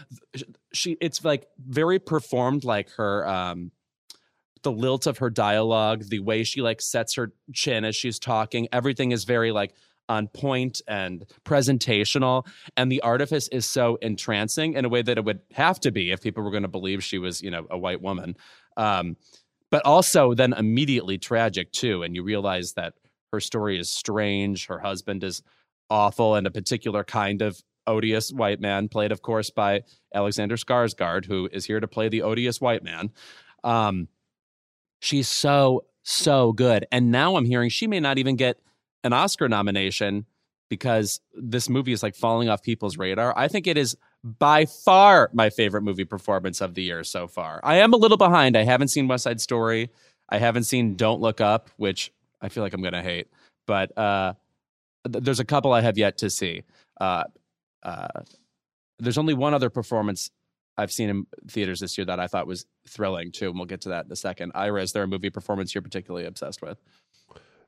she. It's like very performed, like her. Um, the lilt of her dialogue, the way she like sets her chin as she's talking, everything is very like on point and presentational and the artifice is so entrancing in a way that it would have to be if people were going to believe she was you know a white woman. Um, but also then immediately tragic too and you realize that her story is strange her husband is awful and a particular kind of odious white man played of course by alexander skarsgård who is here to play the odious white man. Um, she's so so good. And now i'm hearing she may not even get an oscar nomination because this movie is like falling off people's radar. I think it is by far my favorite movie performance of the year so far. I am a little behind. I haven't seen west side story. I haven't seen don't look up which i feel like i'm gonna hate but uh th- there's a couple i have yet to see. Uh uh there's only one other performance I've seen in theaters this year that I thought was thrilling too, and we'll get to that in a second. Ira, is there a movie performance you're particularly obsessed with?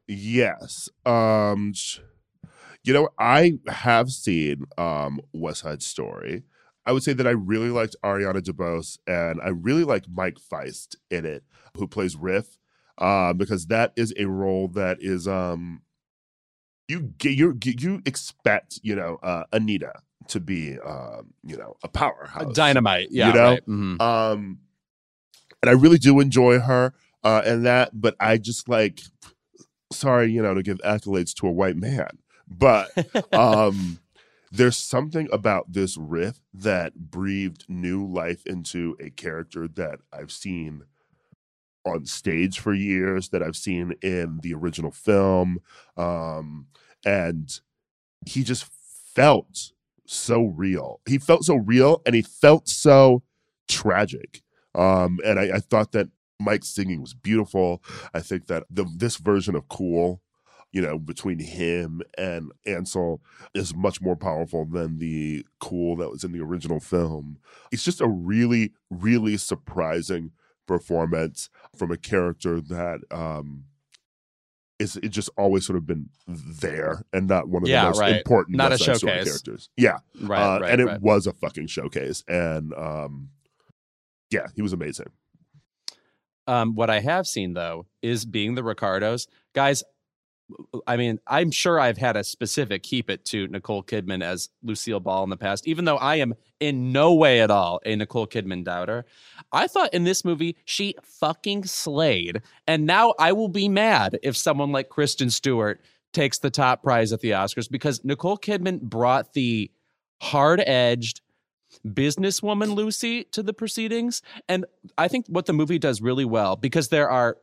Yes. Um you know, I have seen um West Side Story. I would say that I really liked Ariana DeBose and I really like Mike Faist in it, who plays Riff, uh, because that is a role that is um you get you you expect, you know, uh Anita to be um, you know, a powerhouse. Dynamite, yeah, you know? right. Mhm. Um, and I really do enjoy her uh, and that, but I just like, sorry, you know, to give accolades to a white man, but [laughs] um, there's something about this riff that breathed new life into a character that I've seen on stage for years, that I've seen in the original film, um, and he just felt so real. He felt so real, and he felt so tragic. Um, and I, I thought that Mike's singing was beautiful. I think that the this version of Cool, you know, between him and Ansel is much more powerful than the Cool that was in the original film. It's just a really, really surprising performance from a character that um is it just always sort of been there and not one of Yeah, the most right. important Not a West Side Story showcase. characters. Yeah. right, Uh, right, and it right. was a fucking showcase. And um, yeah, he was amazing. Um, what I have seen though is being the Ricardos. Guys, I mean, I'm sure I've had a specific keep it to Nicole Kidman as Lucille Ball in the past, even though I am in no way at all a Nicole Kidman doubter. I thought in this movie she fucking slayed. And now I will be mad if someone like Kristen Stewart takes the top prize at the Oscars because Nicole Kidman brought the hard edged, businesswoman Lucy to the proceedings. And I think what the movie does really well, because there are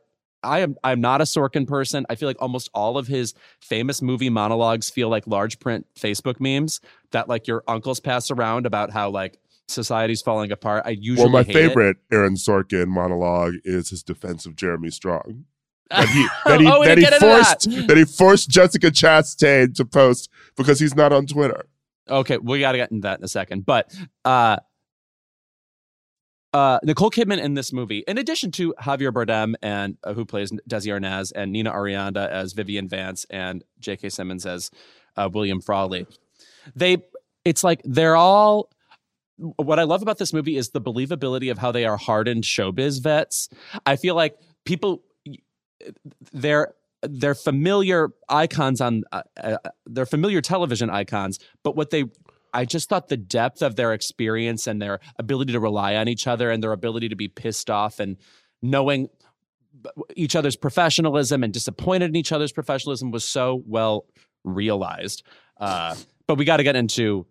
I am I'm not a Sorkin person. I feel like almost all of his famous movie monologues feel like large print Facebook memes that like your uncles pass around about how like society's falling apart. I usually well, my favorite Aaron Sorkin monologue is his defense of Jeremy Strong. That he [laughs] that he, Oh, that he forced that. that he forced Jessica Chastain to post because he's not on Twitter. Okay, we got to get into that in a second. But uh uh, Nicole Kidman in this movie, in addition to Javier Bardem and uh, who plays Desi Arnaz and Nina Arianda as Vivian Vance and J.K. Simmons as uh, William Frawley, they it's like they're all. What I love about this movie is the believability of how they are hardened showbiz vets. I feel like people, they're they're familiar icons on uh, uh, they're familiar television icons, but what they I just thought the depth of their experience and their ability to rely on each other and their ability to be pissed off and knowing each other's professionalism and disappointed in each other's professionalism was so well realized. Uh, but we got to get into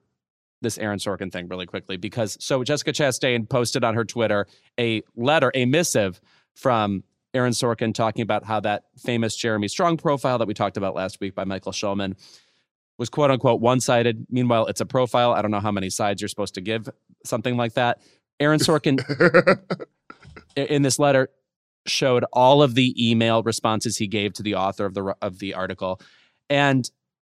this Aaron Sorkin thing really quickly because so Jessica Chastain posted on her Twitter a letter, a missive from Aaron Sorkin talking about how that famous Jeremy Strong profile that we talked about last week by Michael Schulman was quote unquote one sided. Meanwhile, it's a profile. I don't know how many sides you're supposed to give something like that. Aaron Sorkin [laughs] in this letter showed all of the email responses he gave to the author of the of the article, and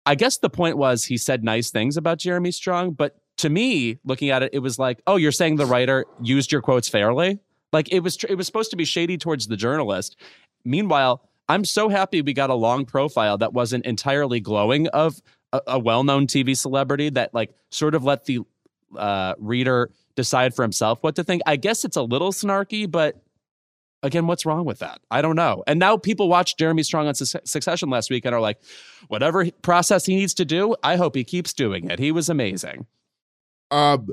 I guess the point was he said nice things about Jeremy Strong, but to me, looking at it, it was like, oh, you're saying the writer used your quotes fairly. Like it was, tr- it was supposed to be shady towards the journalist. Meanwhile, I'm so happy we got a long profile that wasn't entirely glowing of a, a well-known TV celebrity that like sort of let the uh, reader decide for himself what to think. I guess it's a little snarky, but again, what's wrong with that? I don't know. And now people watch Jeremy Strong on Suc- Succession last week and are like, whatever process he needs to do, I hope he keeps doing it. He was amazing. Um,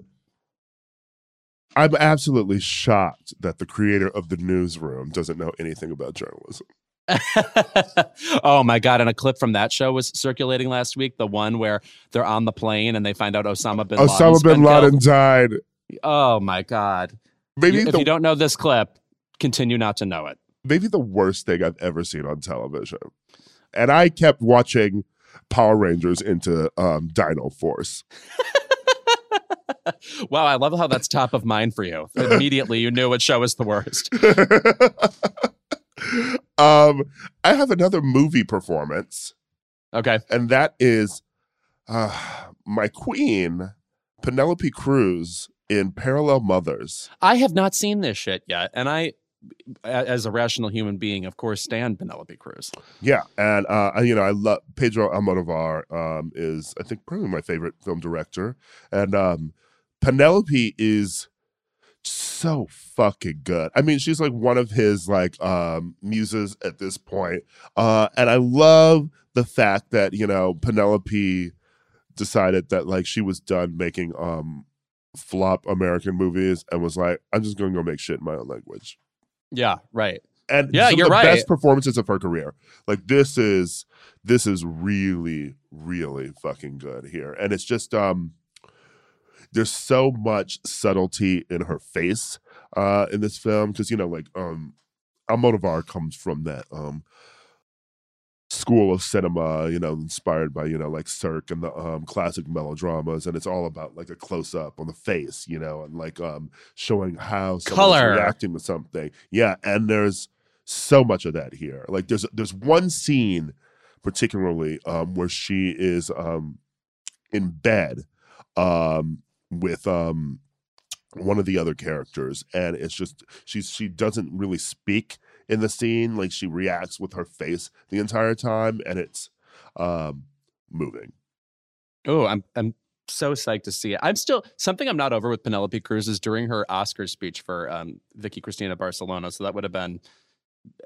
I'm absolutely shocked that the creator of the newsroom doesn't know anything about journalism. [laughs] oh my god! And a clip from that show was circulating last week. The one where they're on the plane and they find out Osama bin Osama bin Laden died. Oh my god! Maybe if the you don't know this clip, continue not to know it. maybe the worst thing I've ever seen on television. And I kept watching Power Rangers into um, Dino Force. [laughs] Wow, I love how that's top of mind for you. [laughs] Immediately, you knew what show was the worst. [laughs] um, I have another movie performance, Okay, and that is uh, my queen, Penelope Cruz, in Parallel Mothers. I have not seen this shit yet, and I, as a rational human being, of course, stand Penelope Cruz. Yeah, and uh, you know, I love Pedro Almodovar. Um, is I think probably my favorite film director, and um, Penelope is so fucking good. I mean, she's like one of his like um muses at this point. Uh, and I love the fact that you know Penelope decided that like she was done making um flop American movies and was like, I'm just gonna go make shit in my own language Yeah, right. and Yeah, some you're of the right. best performances of her career. Like this is this is really really fucking good here, and it's just um. There's so much subtlety in her face uh, in this film because you know, like um, Almodovar comes from that um, school of cinema, you know, inspired by you know like Sirk and the um, classic melodramas, and it's all about like a close up on the face, you know, and like um, showing how Color. reacting to something. Yeah, and there's so much of that here. Like there's there's one scene particularly um, where she is um, in bed um, with um, one of the other characters, and it's just she's she doesn't really speak in the scene. Like she reacts with her face the entire time, and it's um, moving. Oh, I'm I'm so psyched to see it. I'm still something I'm not over with Penelope Cruz is during her Oscar speech for um, Vicky Cristina Barcelona. So that would have been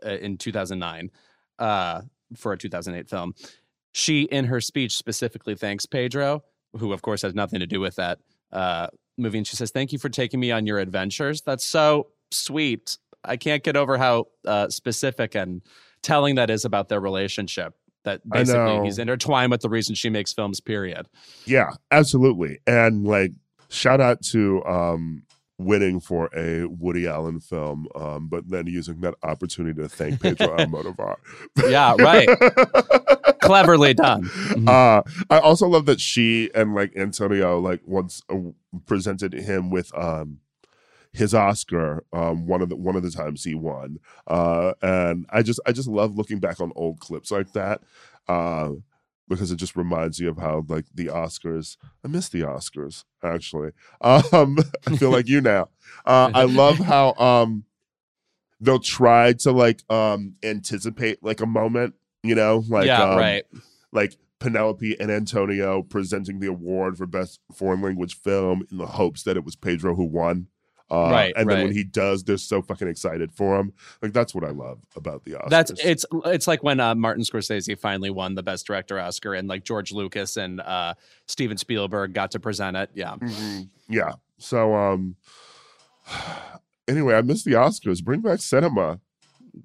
uh, in 2009. Uh, for a 2008 film. She, in her speech, specifically thanks Pedro, who of course has nothing to do with that uh, movie, and she says, "Thank you for taking me on your adventures." That's so sweet. I can't get over how uh, specific and telling that is about their relationship. That basically he's intertwined with the reason she makes films. Period. Yeah, absolutely. And like shout out to um winning for a Woody Allen film, um, but then using that opportunity to thank Pedro [laughs] Almodovar. Yeah, right. Cleverly done. Mhm. Uh, I also love that she and like Antonio like once uh, presented him with um his Oscar um one of the one of the times he won. Uh and I just I just love looking back on old clips like that. Uh because it just reminds you of how like the Oscars I miss the Oscars actually. Um [laughs] I feel like you now. Uh I love [laughs] how um they'll try to like um anticipate like a moment, you know, like yeah, um, right. like Penelope and Antonio presenting the award for best foreign language film in the hopes that it was Pedro who won. Uh, Right, and then when he does, they're so fucking excited for him. Like that's what I love about the Oscars. That's it's it's like when uh, Martin Scorsese finally won the Best Director Oscar, and like George Lucas and uh, Steven Spielberg got to present it. Yeah, Mhm. yeah. So um, [sighs] anyway, I miss the Oscars. Bring back cinema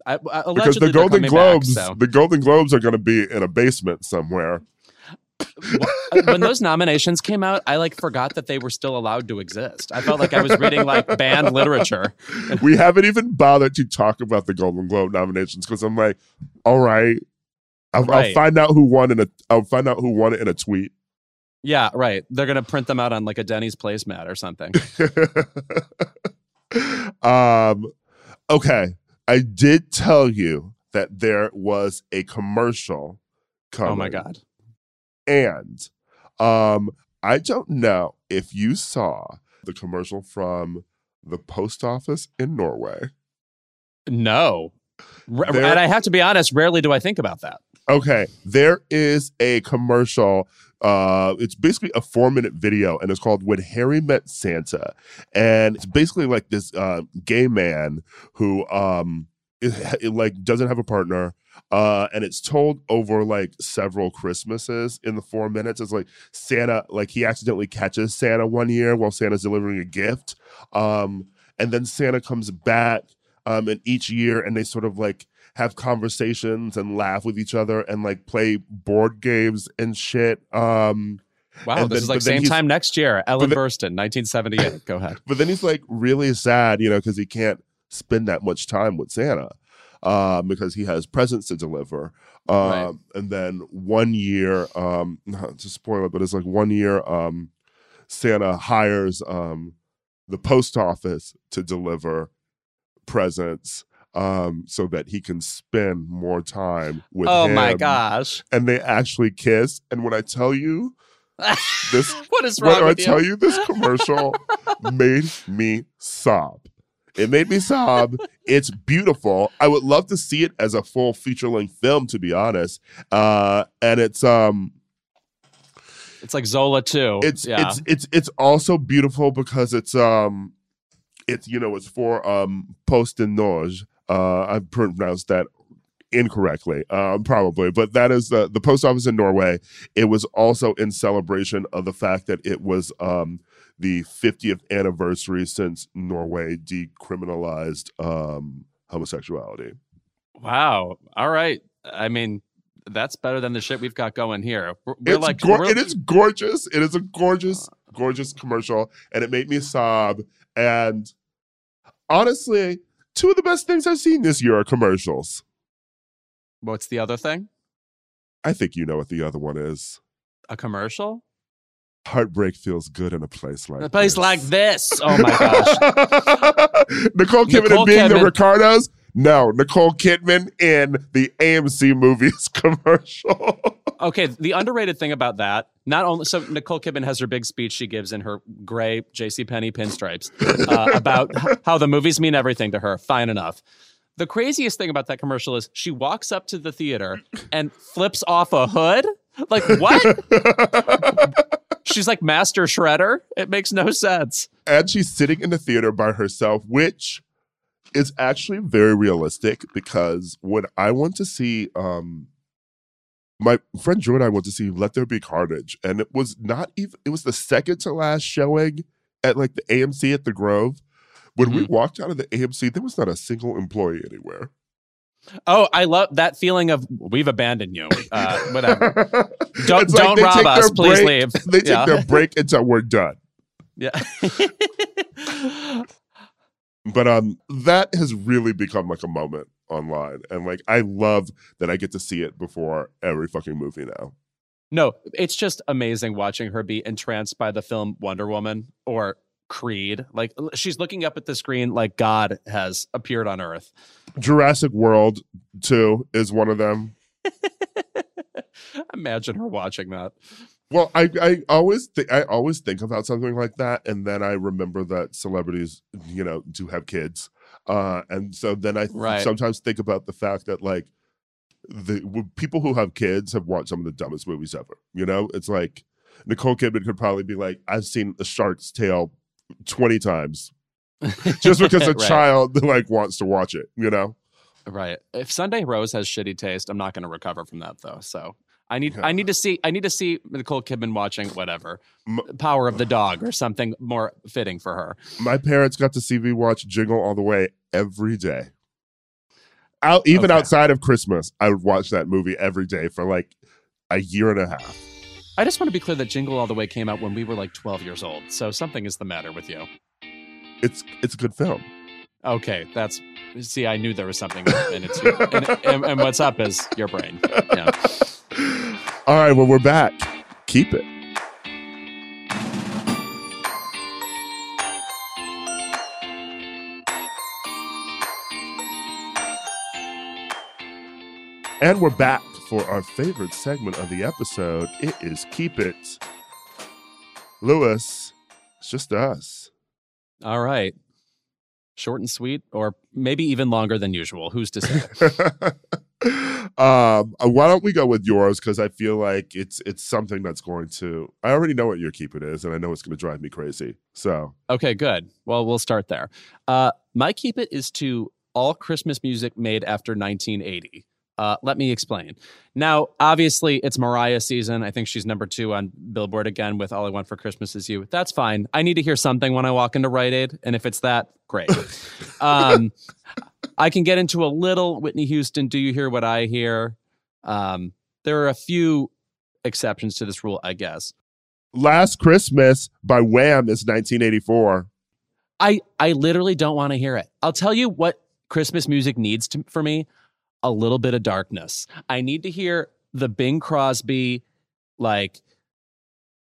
I, I, because the Golden Globes, Back, so. the Golden Globes are going to be in a basement somewhere. [laughs] [laughs] when those nominations came out, I like forgot that they were still allowed to exist. I felt like I was reading like banned literature. [laughs] we haven't even bothered to talk about the Golden Globe nominations because I'm like, all right, I'll, I'll find out who won in a. I'll find out who won it in a tweet. Yeah, right. They're gonna print them out on like a Denny's placemat or something. [laughs] um, okay, I did tell you that there was a commercial coming. Oh my god. And um, I don't know if you saw the commercial from the post office in Norway. No. There- and I have to be honest, rarely do I think about that. Okay, there is a commercial. Uh, it's basically a four minute video, and it's called "When Harry Met Santa," and it's basically like this uh, gay man who um it, it, like doesn't have a partner. Uh, and it's told over like several Christmases in the four minutes. It's like Santa, like he accidentally catches Santa one year while Santa's delivering a gift. Um, and then Santa comes back um, and each year, and they sort of like have conversations and laugh with each other and like play board games and shit. Um, Wow, And this then- is like same time next year. Ellen then- Burstyn, 1978. Go ahead. [laughs] but then he's like really sad, you know, because he can't spend that much time with Santa um, because he has presents to deliver. Um, Right. And then one year, um, not to spoil it, but it's like one year, um, Santa hires um, the post office to deliver presents um, so that he can spend more time with Oh my gosh. And they actually kiss. And when I tell you, [laughs] this what is when wrong I with you? tell you this [laughs] commercial made me sob. It made me sob. It's beautiful. I would love to see it as a full feature length film, to be honest. Uh, and it's um, It's like Zola too. it's yeah. it's it's it's also beautiful because it's um, it's you know it's for um Posten Norge. Uh, I pronounced that incorrectly, um, probably, but that is the the post office in Norway. It was also in celebration of the fact that it was um the 50th anniversary since Norway decriminalized um homosexuality. wow. All right. I mean, that's better than the shit we've got going here. We're, we're like gor- we're- it is gorgeous. It is a gorgeous, gorgeous commercial, and it made me sob. And honestly, two of the best things I've seen this year are commercials. What's the other thing? I think you know what the other one is. A commercial? Heartbreak feels good in a place like A place this. like this. Oh my gosh. [laughs] Nicole Kidman Nicole being the Ricardos. No, Nicole Kidman in the AMC movies [laughs] commercial. Okay, the underrated thing about that, not only so Nicole Kidman has her big speech she gives in her gray J.C. Penney pinstripes uh, [laughs] about how the movies mean everything to her. Fine enough. The craziest thing about that commercial is she walks up to the theater and flips off a hood. Like what? She's like Master Shredder. It makes no sense. and she's sitting in the theater by herself, which is actually very realistic because when I went to see um my friend Drew and I went to see Let There Be Carnage, and it was not even. It was the second to last showing at like the AMC at the Grove. When we Mm-hmm. walked out of the AMC, there was not a single employee anywhere. Oh, I love that feeling of we've abandoned you. Uh, whatever. [laughs] Don't It's don't rob us, please break- leave. They take Yeah. their [laughs] break until we're done. Yeah. [laughs] But um, that has really become like a moment online, and like I love that I get to see it before every fucking movie now. no, it's just amazing watching her be entranced by the film Wonder Woman or Creed. Like she's looking up at the screen like God has appeared on Earth. Jurassic World 2 is one of them. [laughs] Imagine her watching that. Well, I, I always th- I always think about something like that, and then I remember that celebrities, you know, do have kids, uh, and so then I th- right. sometimes think about the fact that like the people who have kids have watched some of the dumbest movies ever. You know, it's like Nicole Kidman could probably be like, I've seen a Shark Tale 20 times [laughs] just because a right. child like wants to watch it, you know? Right. If Sunday Rose has shitty taste, I'm not going to recover from that though. So I need yeah. I need to see I need to see Nicole Kidman watching whatever Power of the Dog or something more fitting for her. My parents got to see me watch Jingle All the Way every day. Out even okay. outside of Christmas, I would watch that movie every day for like a year and a half. I just want to be clear that Jingle All the Way came out when we were like 12 years old. So something is the matter with you. It's it's a good film. Okay, that's see. I knew there was something, and it's and, and, and what's up is your brain. Yeah. [laughs] All right, well we're back. Keep it. And we're back for our favorite segment of the episode. It is Keep It. Louis, it's just us. All right. Short and sweet, or maybe even longer than usual. Who's to say? [laughs] um, uh, why don't we go with yours? Because I feel like it's it's something that's going to. I already know what your keep it is, and I know it's going to drive me crazy. So Okay, good. Well, we'll start there. Uh, my keep it is to all Christmas music made after 1980. Uh, let me explain. Now, obviously, it's Mariah season. I think she's number two on Billboard again with All I Want for Christmas Is You. That's fine. I need to hear something when I walk into Rite Aid. And if it's that, great. [laughs] um, I can get into a little Whitney Houston. Do you hear what I hear? Um, there are a few exceptions to this rule, I guess. Last Christmas by Wham is 1984. I I literally don't want to hear it. I'll tell you what Christmas music needs to, for me: a little bit of darkness. I need to hear the Bing Crosby, like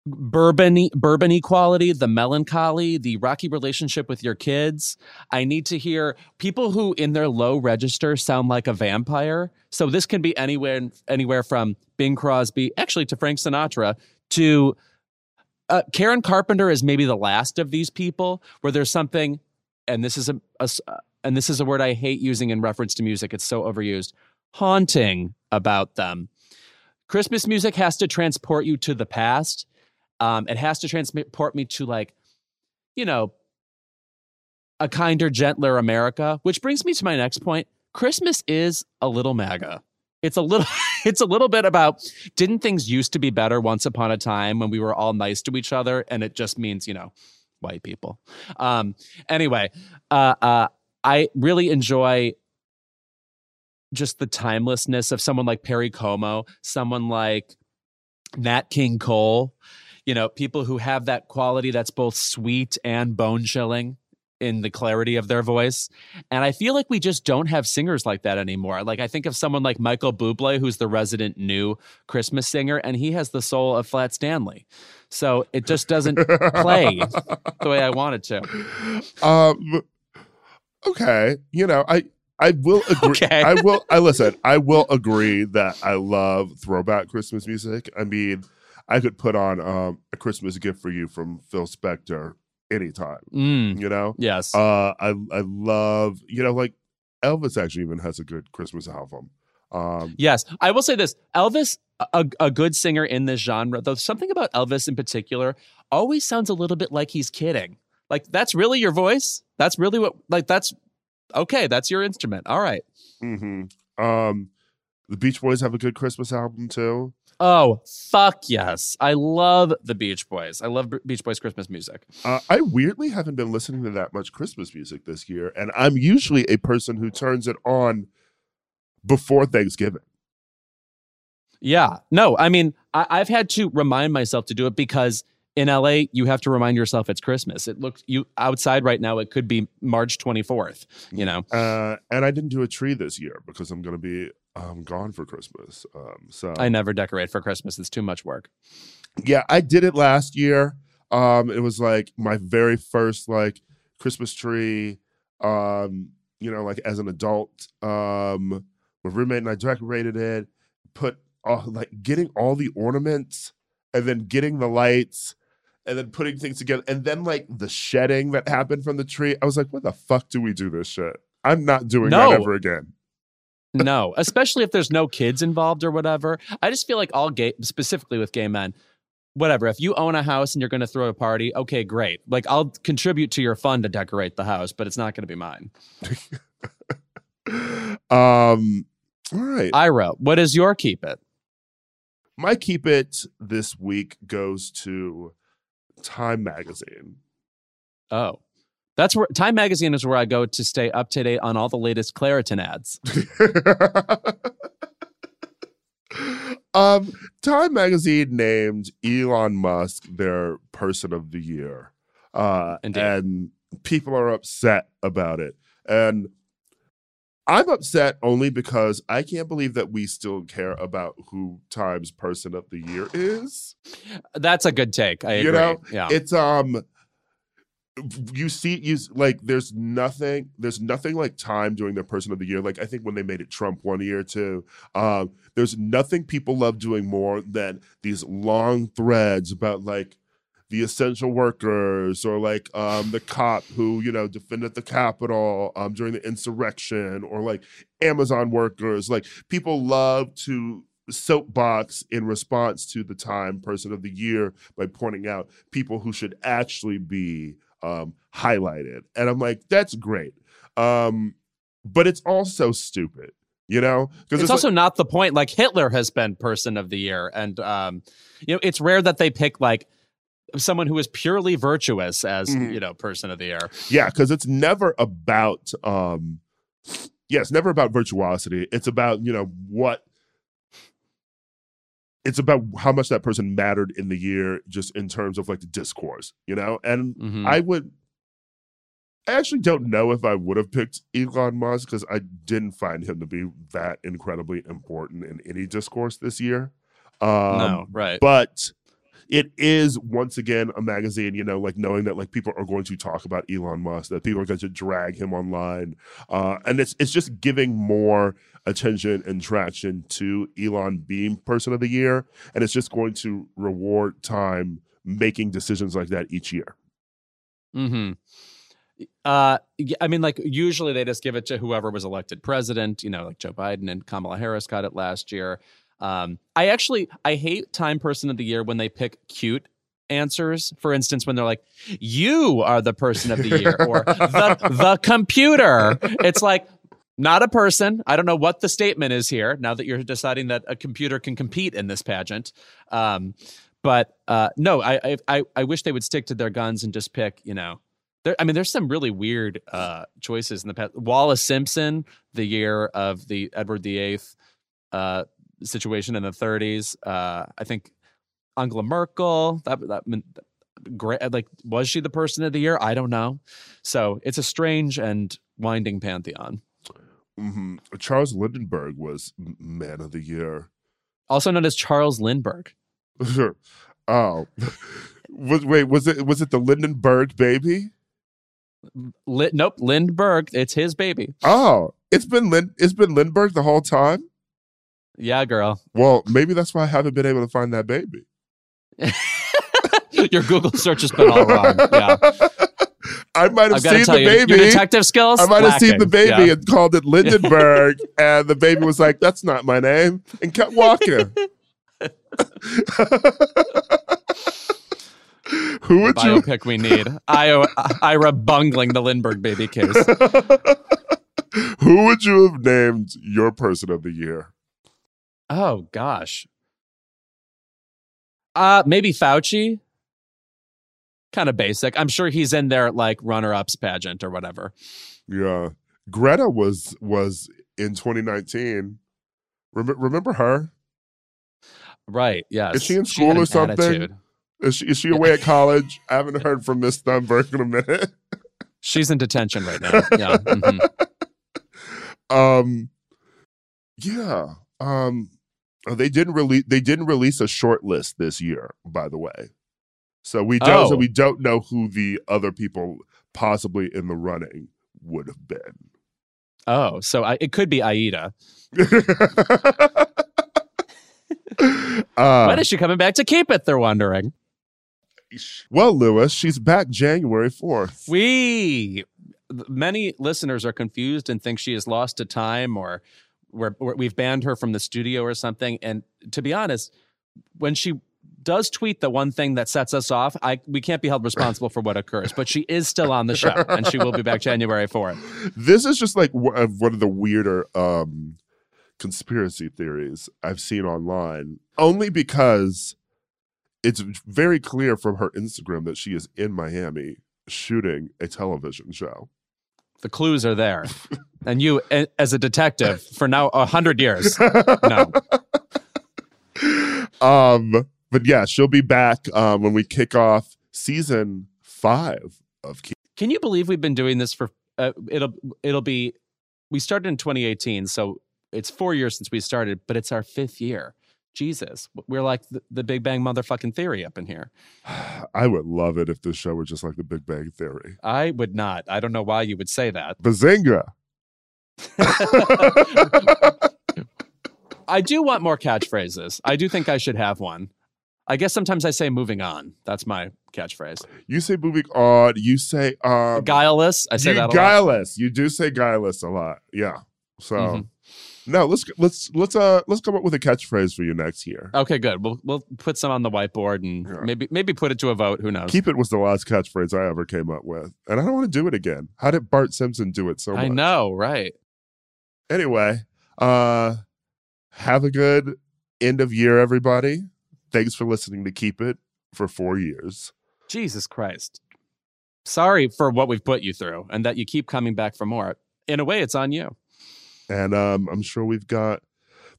bourbon bourbony quality, the melancholy, the rocky relationship with your kids. I need to hear people who in their low register sound like a vampire. So this can be anywhere anywhere from Bing Crosby, actually to Frank Sinatra, to uh, Karen Carpenter is maybe the last of these people where there's something, and this is a, uh, and this is a word I hate using in reference to music. It's so overused, haunting about them. Christmas music has to transport you to the past. Um, it has to transport me to like, you know, a kinder, gentler America. Which brings me to my next point. Christmas is a little MAGA. It's a little [laughs] it's a little bit about didn't things used to be better once upon a time when we were all nice to each other and it just means, you know, white people. Um anyway, uh uh I really enjoy just the timelessness of someone like Perry Como, someone like Nat King Cole, you know, people who have that quality that's both sweet and bone chilling in the clarity of their voice. And I feel like we just don't have singers like that anymore. Like I think of someone like Michael Bublé, who's the resident new Christmas singer, and he has the soul of Flat Stanley. So it just doesn't [laughs] play the way I want it to. Um, okay, you know, I I will [laughs] agree. Okay. I will. I listen. I will agree that I love throwback Christmas music. I mean, I could put on um, a Christmas gift for you from Phil Spector anytime. Mm, You know, yes. uh, I I love you know like Elvis actually even has a good Christmas album. Um, Yes, I will say this: Elvis, a, a good singer in this genre, though something about Elvis in particular always sounds a little bit like he's kidding. Like that's really your voice. That's really what. Like that's okay. That's your instrument. All right. hmm Um, The Beach Boys have a good Christmas album too. Oh, fuck yes. I love the Beach Boys. I love Beach Boys Christmas music. Uh, I weirdly haven't been listening to that much Christmas music this year, and I'm usually a person who turns it on before Thanksgiving. Yeah. No, I mean, I- I've had to remind myself to do it because in LA, you have to remind yourself it's Christmas. It looks you outside right now, it could be March 24th, you know? Uh, and I didn't do a tree this year because I'm going to be um, gone for Christmas. Um, so I never decorate for Christmas. It's too much work. yeah, I did it last year. Um, it was like my very first like Christmas tree. Um, you know, like as an adult. Um, my roommate and I decorated it. Put all like getting all the ornaments and then getting the lights and then putting things together and then like the shedding that happened from the tree. I was like, what the fuck do we do this shit? I'm not doing No. that ever again. [laughs] No, especially if there's no kids involved or whatever. I just feel like all gay, specifically with gay men, whatever. If you own a house and you're going to throw a party, okay, great. Like I'll contribute to your fund to decorate the house, but it's not going to be mine. [laughs] um, all right. Ira, what is your keep it? My keep it this week goes to Time Magazine. Oh, that's where Time Magazine is where I go to stay up to date on all the latest Claritin ads. [laughs] um, Time Magazine named Elon Musk their person of the year. Uh, and people are upset about it. And I'm upset only because I can't believe that we still care about who Time's person of the year is. That's a good take. I You agree. know, yeah. It's um you see you like there's nothing there's nothing like time doing their person of the year like i think when they made it trump one year too um there's nothing people love doing more than these long threads about like the essential workers or like um the cop who you know defended the capitol um during the insurrection or like amazon workers like people love to soapbox in response to the time person of the year by pointing out people who should actually be um, highlighted. And I'm like, that's great. Um, but it's also stupid, you know? Because it's, also not the point. Like Hitler has been person of the year, and um, you know, it's rare that they pick like someone who is purely virtuous as Mhm. you know person of the year. yeah, because it's never about um yeah, it's never about virtuosity. It's about, you know, what it's about how much that person mattered in the year just in terms of like the discourse, you know? And Mhm. I would. I actually don't know if I would have picked Elon Musk because I didn't find him to be that incredibly important in any discourse this year. Um, no, right. but it is once again a magazine, you know, like knowing that like people are going to talk about Elon Musk, that people are going to drag him online, uh, and it's it's just giving more attention and traction to Elon being Person of the Year, and it's just going to reward time making decisions like that each year. hmm Uh, I mean, like usually they just give it to whoever was elected president. You know, like Joe Biden and Kamala Harris got it last year. Um, I actually I hate Time Person of the Year when they pick cute answers. For instance, when they're like, "You are the person of the year," [laughs] or "the the computer." It's like not a person. I don't know what the statement is here. Now that you're deciding that a computer can compete in this pageant, um, but uh, no, I, I I wish they would stick to their guns and just pick. You know, there, I mean, there's some really weird uh, choices in the past. Wallis Simpson, the year of the Edward VIII uh, situation in the 30s. Uh, I think Angela Merkel. That that great. Like, was she the person of the year? I don't know. So it's a strange and winding pantheon. hmm Charles Lindenberg was Man of the Year. Also known as Charles Lindbergh. [laughs] oh, was, wait, was it was it the Lindenberg baby? Li- nope, Lindbergh. It's his baby. Oh, it's been Lin- it's been Lindbergh the whole time. Yeah, girl. Well, maybe that's why I haven't been able to find that baby. [laughs] Your Google search has been all wrong. Yeah. [laughs] I might have I've got to seen the you, baby. your detective skills. I might have seen the baby Yeah. and called it Lindenberg, [laughs] and the baby was like, "That's not my name," and kept walking. Who would you? biopic we need. Ira, Ira bungling the Lindbergh baby case. Who would you have named your person of the year? Oh gosh. Uh maybe Fauci. Kind of basic. I'm sure he's in their like runner-ups pageant or whatever. Yeah. Greta was was in 2019. Remember, remember her? Right. Yes. Is she in school or something? attitude. Is she, is she away at college? I haven't [laughs] heard from Miss Thunberg in a minute. She's in detention right now. [laughs] Yeah. mhm. Um, yeah. Um, oh, they didn't release. They didn't release a short list this year, by the way. So we don't. So Oh. we don't know who the other people possibly in the running would have been. Oh, so I, it could be Aida. [laughs] uh, when is she coming back to keep it? They're wondering. well, Louis, she's back January fourth. We many listeners are confused and think she has lost to time or we're, we're- we've banned her from the studio or something. And to be honest, when she does tweet the one thing that sets us off, I we can't be held responsible for what occurs. But she is still on the show, and she will be back January fourth. [laughs] This is just like one of one of the weirder um, conspiracy theories I've seen online, only because it's very clear from her Instagram that she is in Miami shooting a television show. The clues are there, [laughs] and you, as a detective, for now a hundred years. No. [laughs] um, but yeah, she'll be back um, when we kick off season five of. Can you believe we've been doing this for? Uh, it'll it'll be. We started in 2018, so it's four years since we started, but it's our fifth year. Jesus, we're like the, the Big Bang motherfucking theory up in here. [sighs] I would love it if this show were just like The Big Bang Theory. I would not. I don't know why you would say that. Bazinga! [laughs] I do want more catchphrases. I do think I should have one. I guess sometimes I say "moving on." That's my catchphrase. You say moving on. You say um, Guileless. I say you that a lot. guileless. You do say guileless a lot. Yeah. So Mhm. no, let's let's let's uh let's come up with a catchphrase for you next year. Okay, good. We'll we'll put some on the whiteboard and Yeah. maybe maybe put it to a vote. Who knows? Keep it was the last catchphrase I ever came up with, and I don't want to do it again. How did Bart Simpson do it so much? I know, right? Anyway, uh, have a good end of year, everybody. Thanks for listening to Keep It for four years. Jesus Christ. Sorry for what we've put you through and that you keep coming back for more. In a way, it's on you. And um, I'm sure we've got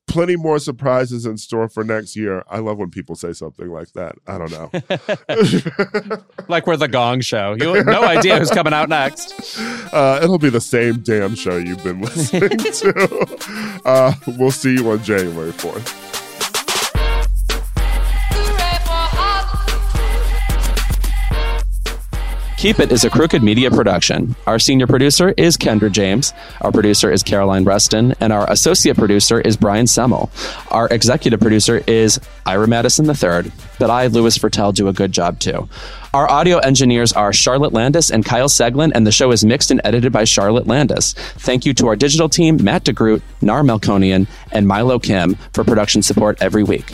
plenty more surprises in store for next year. I love when people say something like that. I don't know. [laughs] like we're the gong show. You have no idea who's coming out next. uh, it'll be the same damn show you've been [laughs] listening to. Uh, we'll see you on January 4th. Keep It is a Crooked Media production. Our senior producer is Kendra James. Our producer is Caroline Reston. And our associate producer is Brian Semmel. Our executive producer is Ira Madison III. But I, Louis Virtel, do a good job too. Our audio engineers are Charlotte Landis and Kyle Seglin, and the show is mixed and edited by Charlotte Landis. Thank you to our digital team, Matt DeGroot, Nar Melkonian, and Milo Kim for production support every week.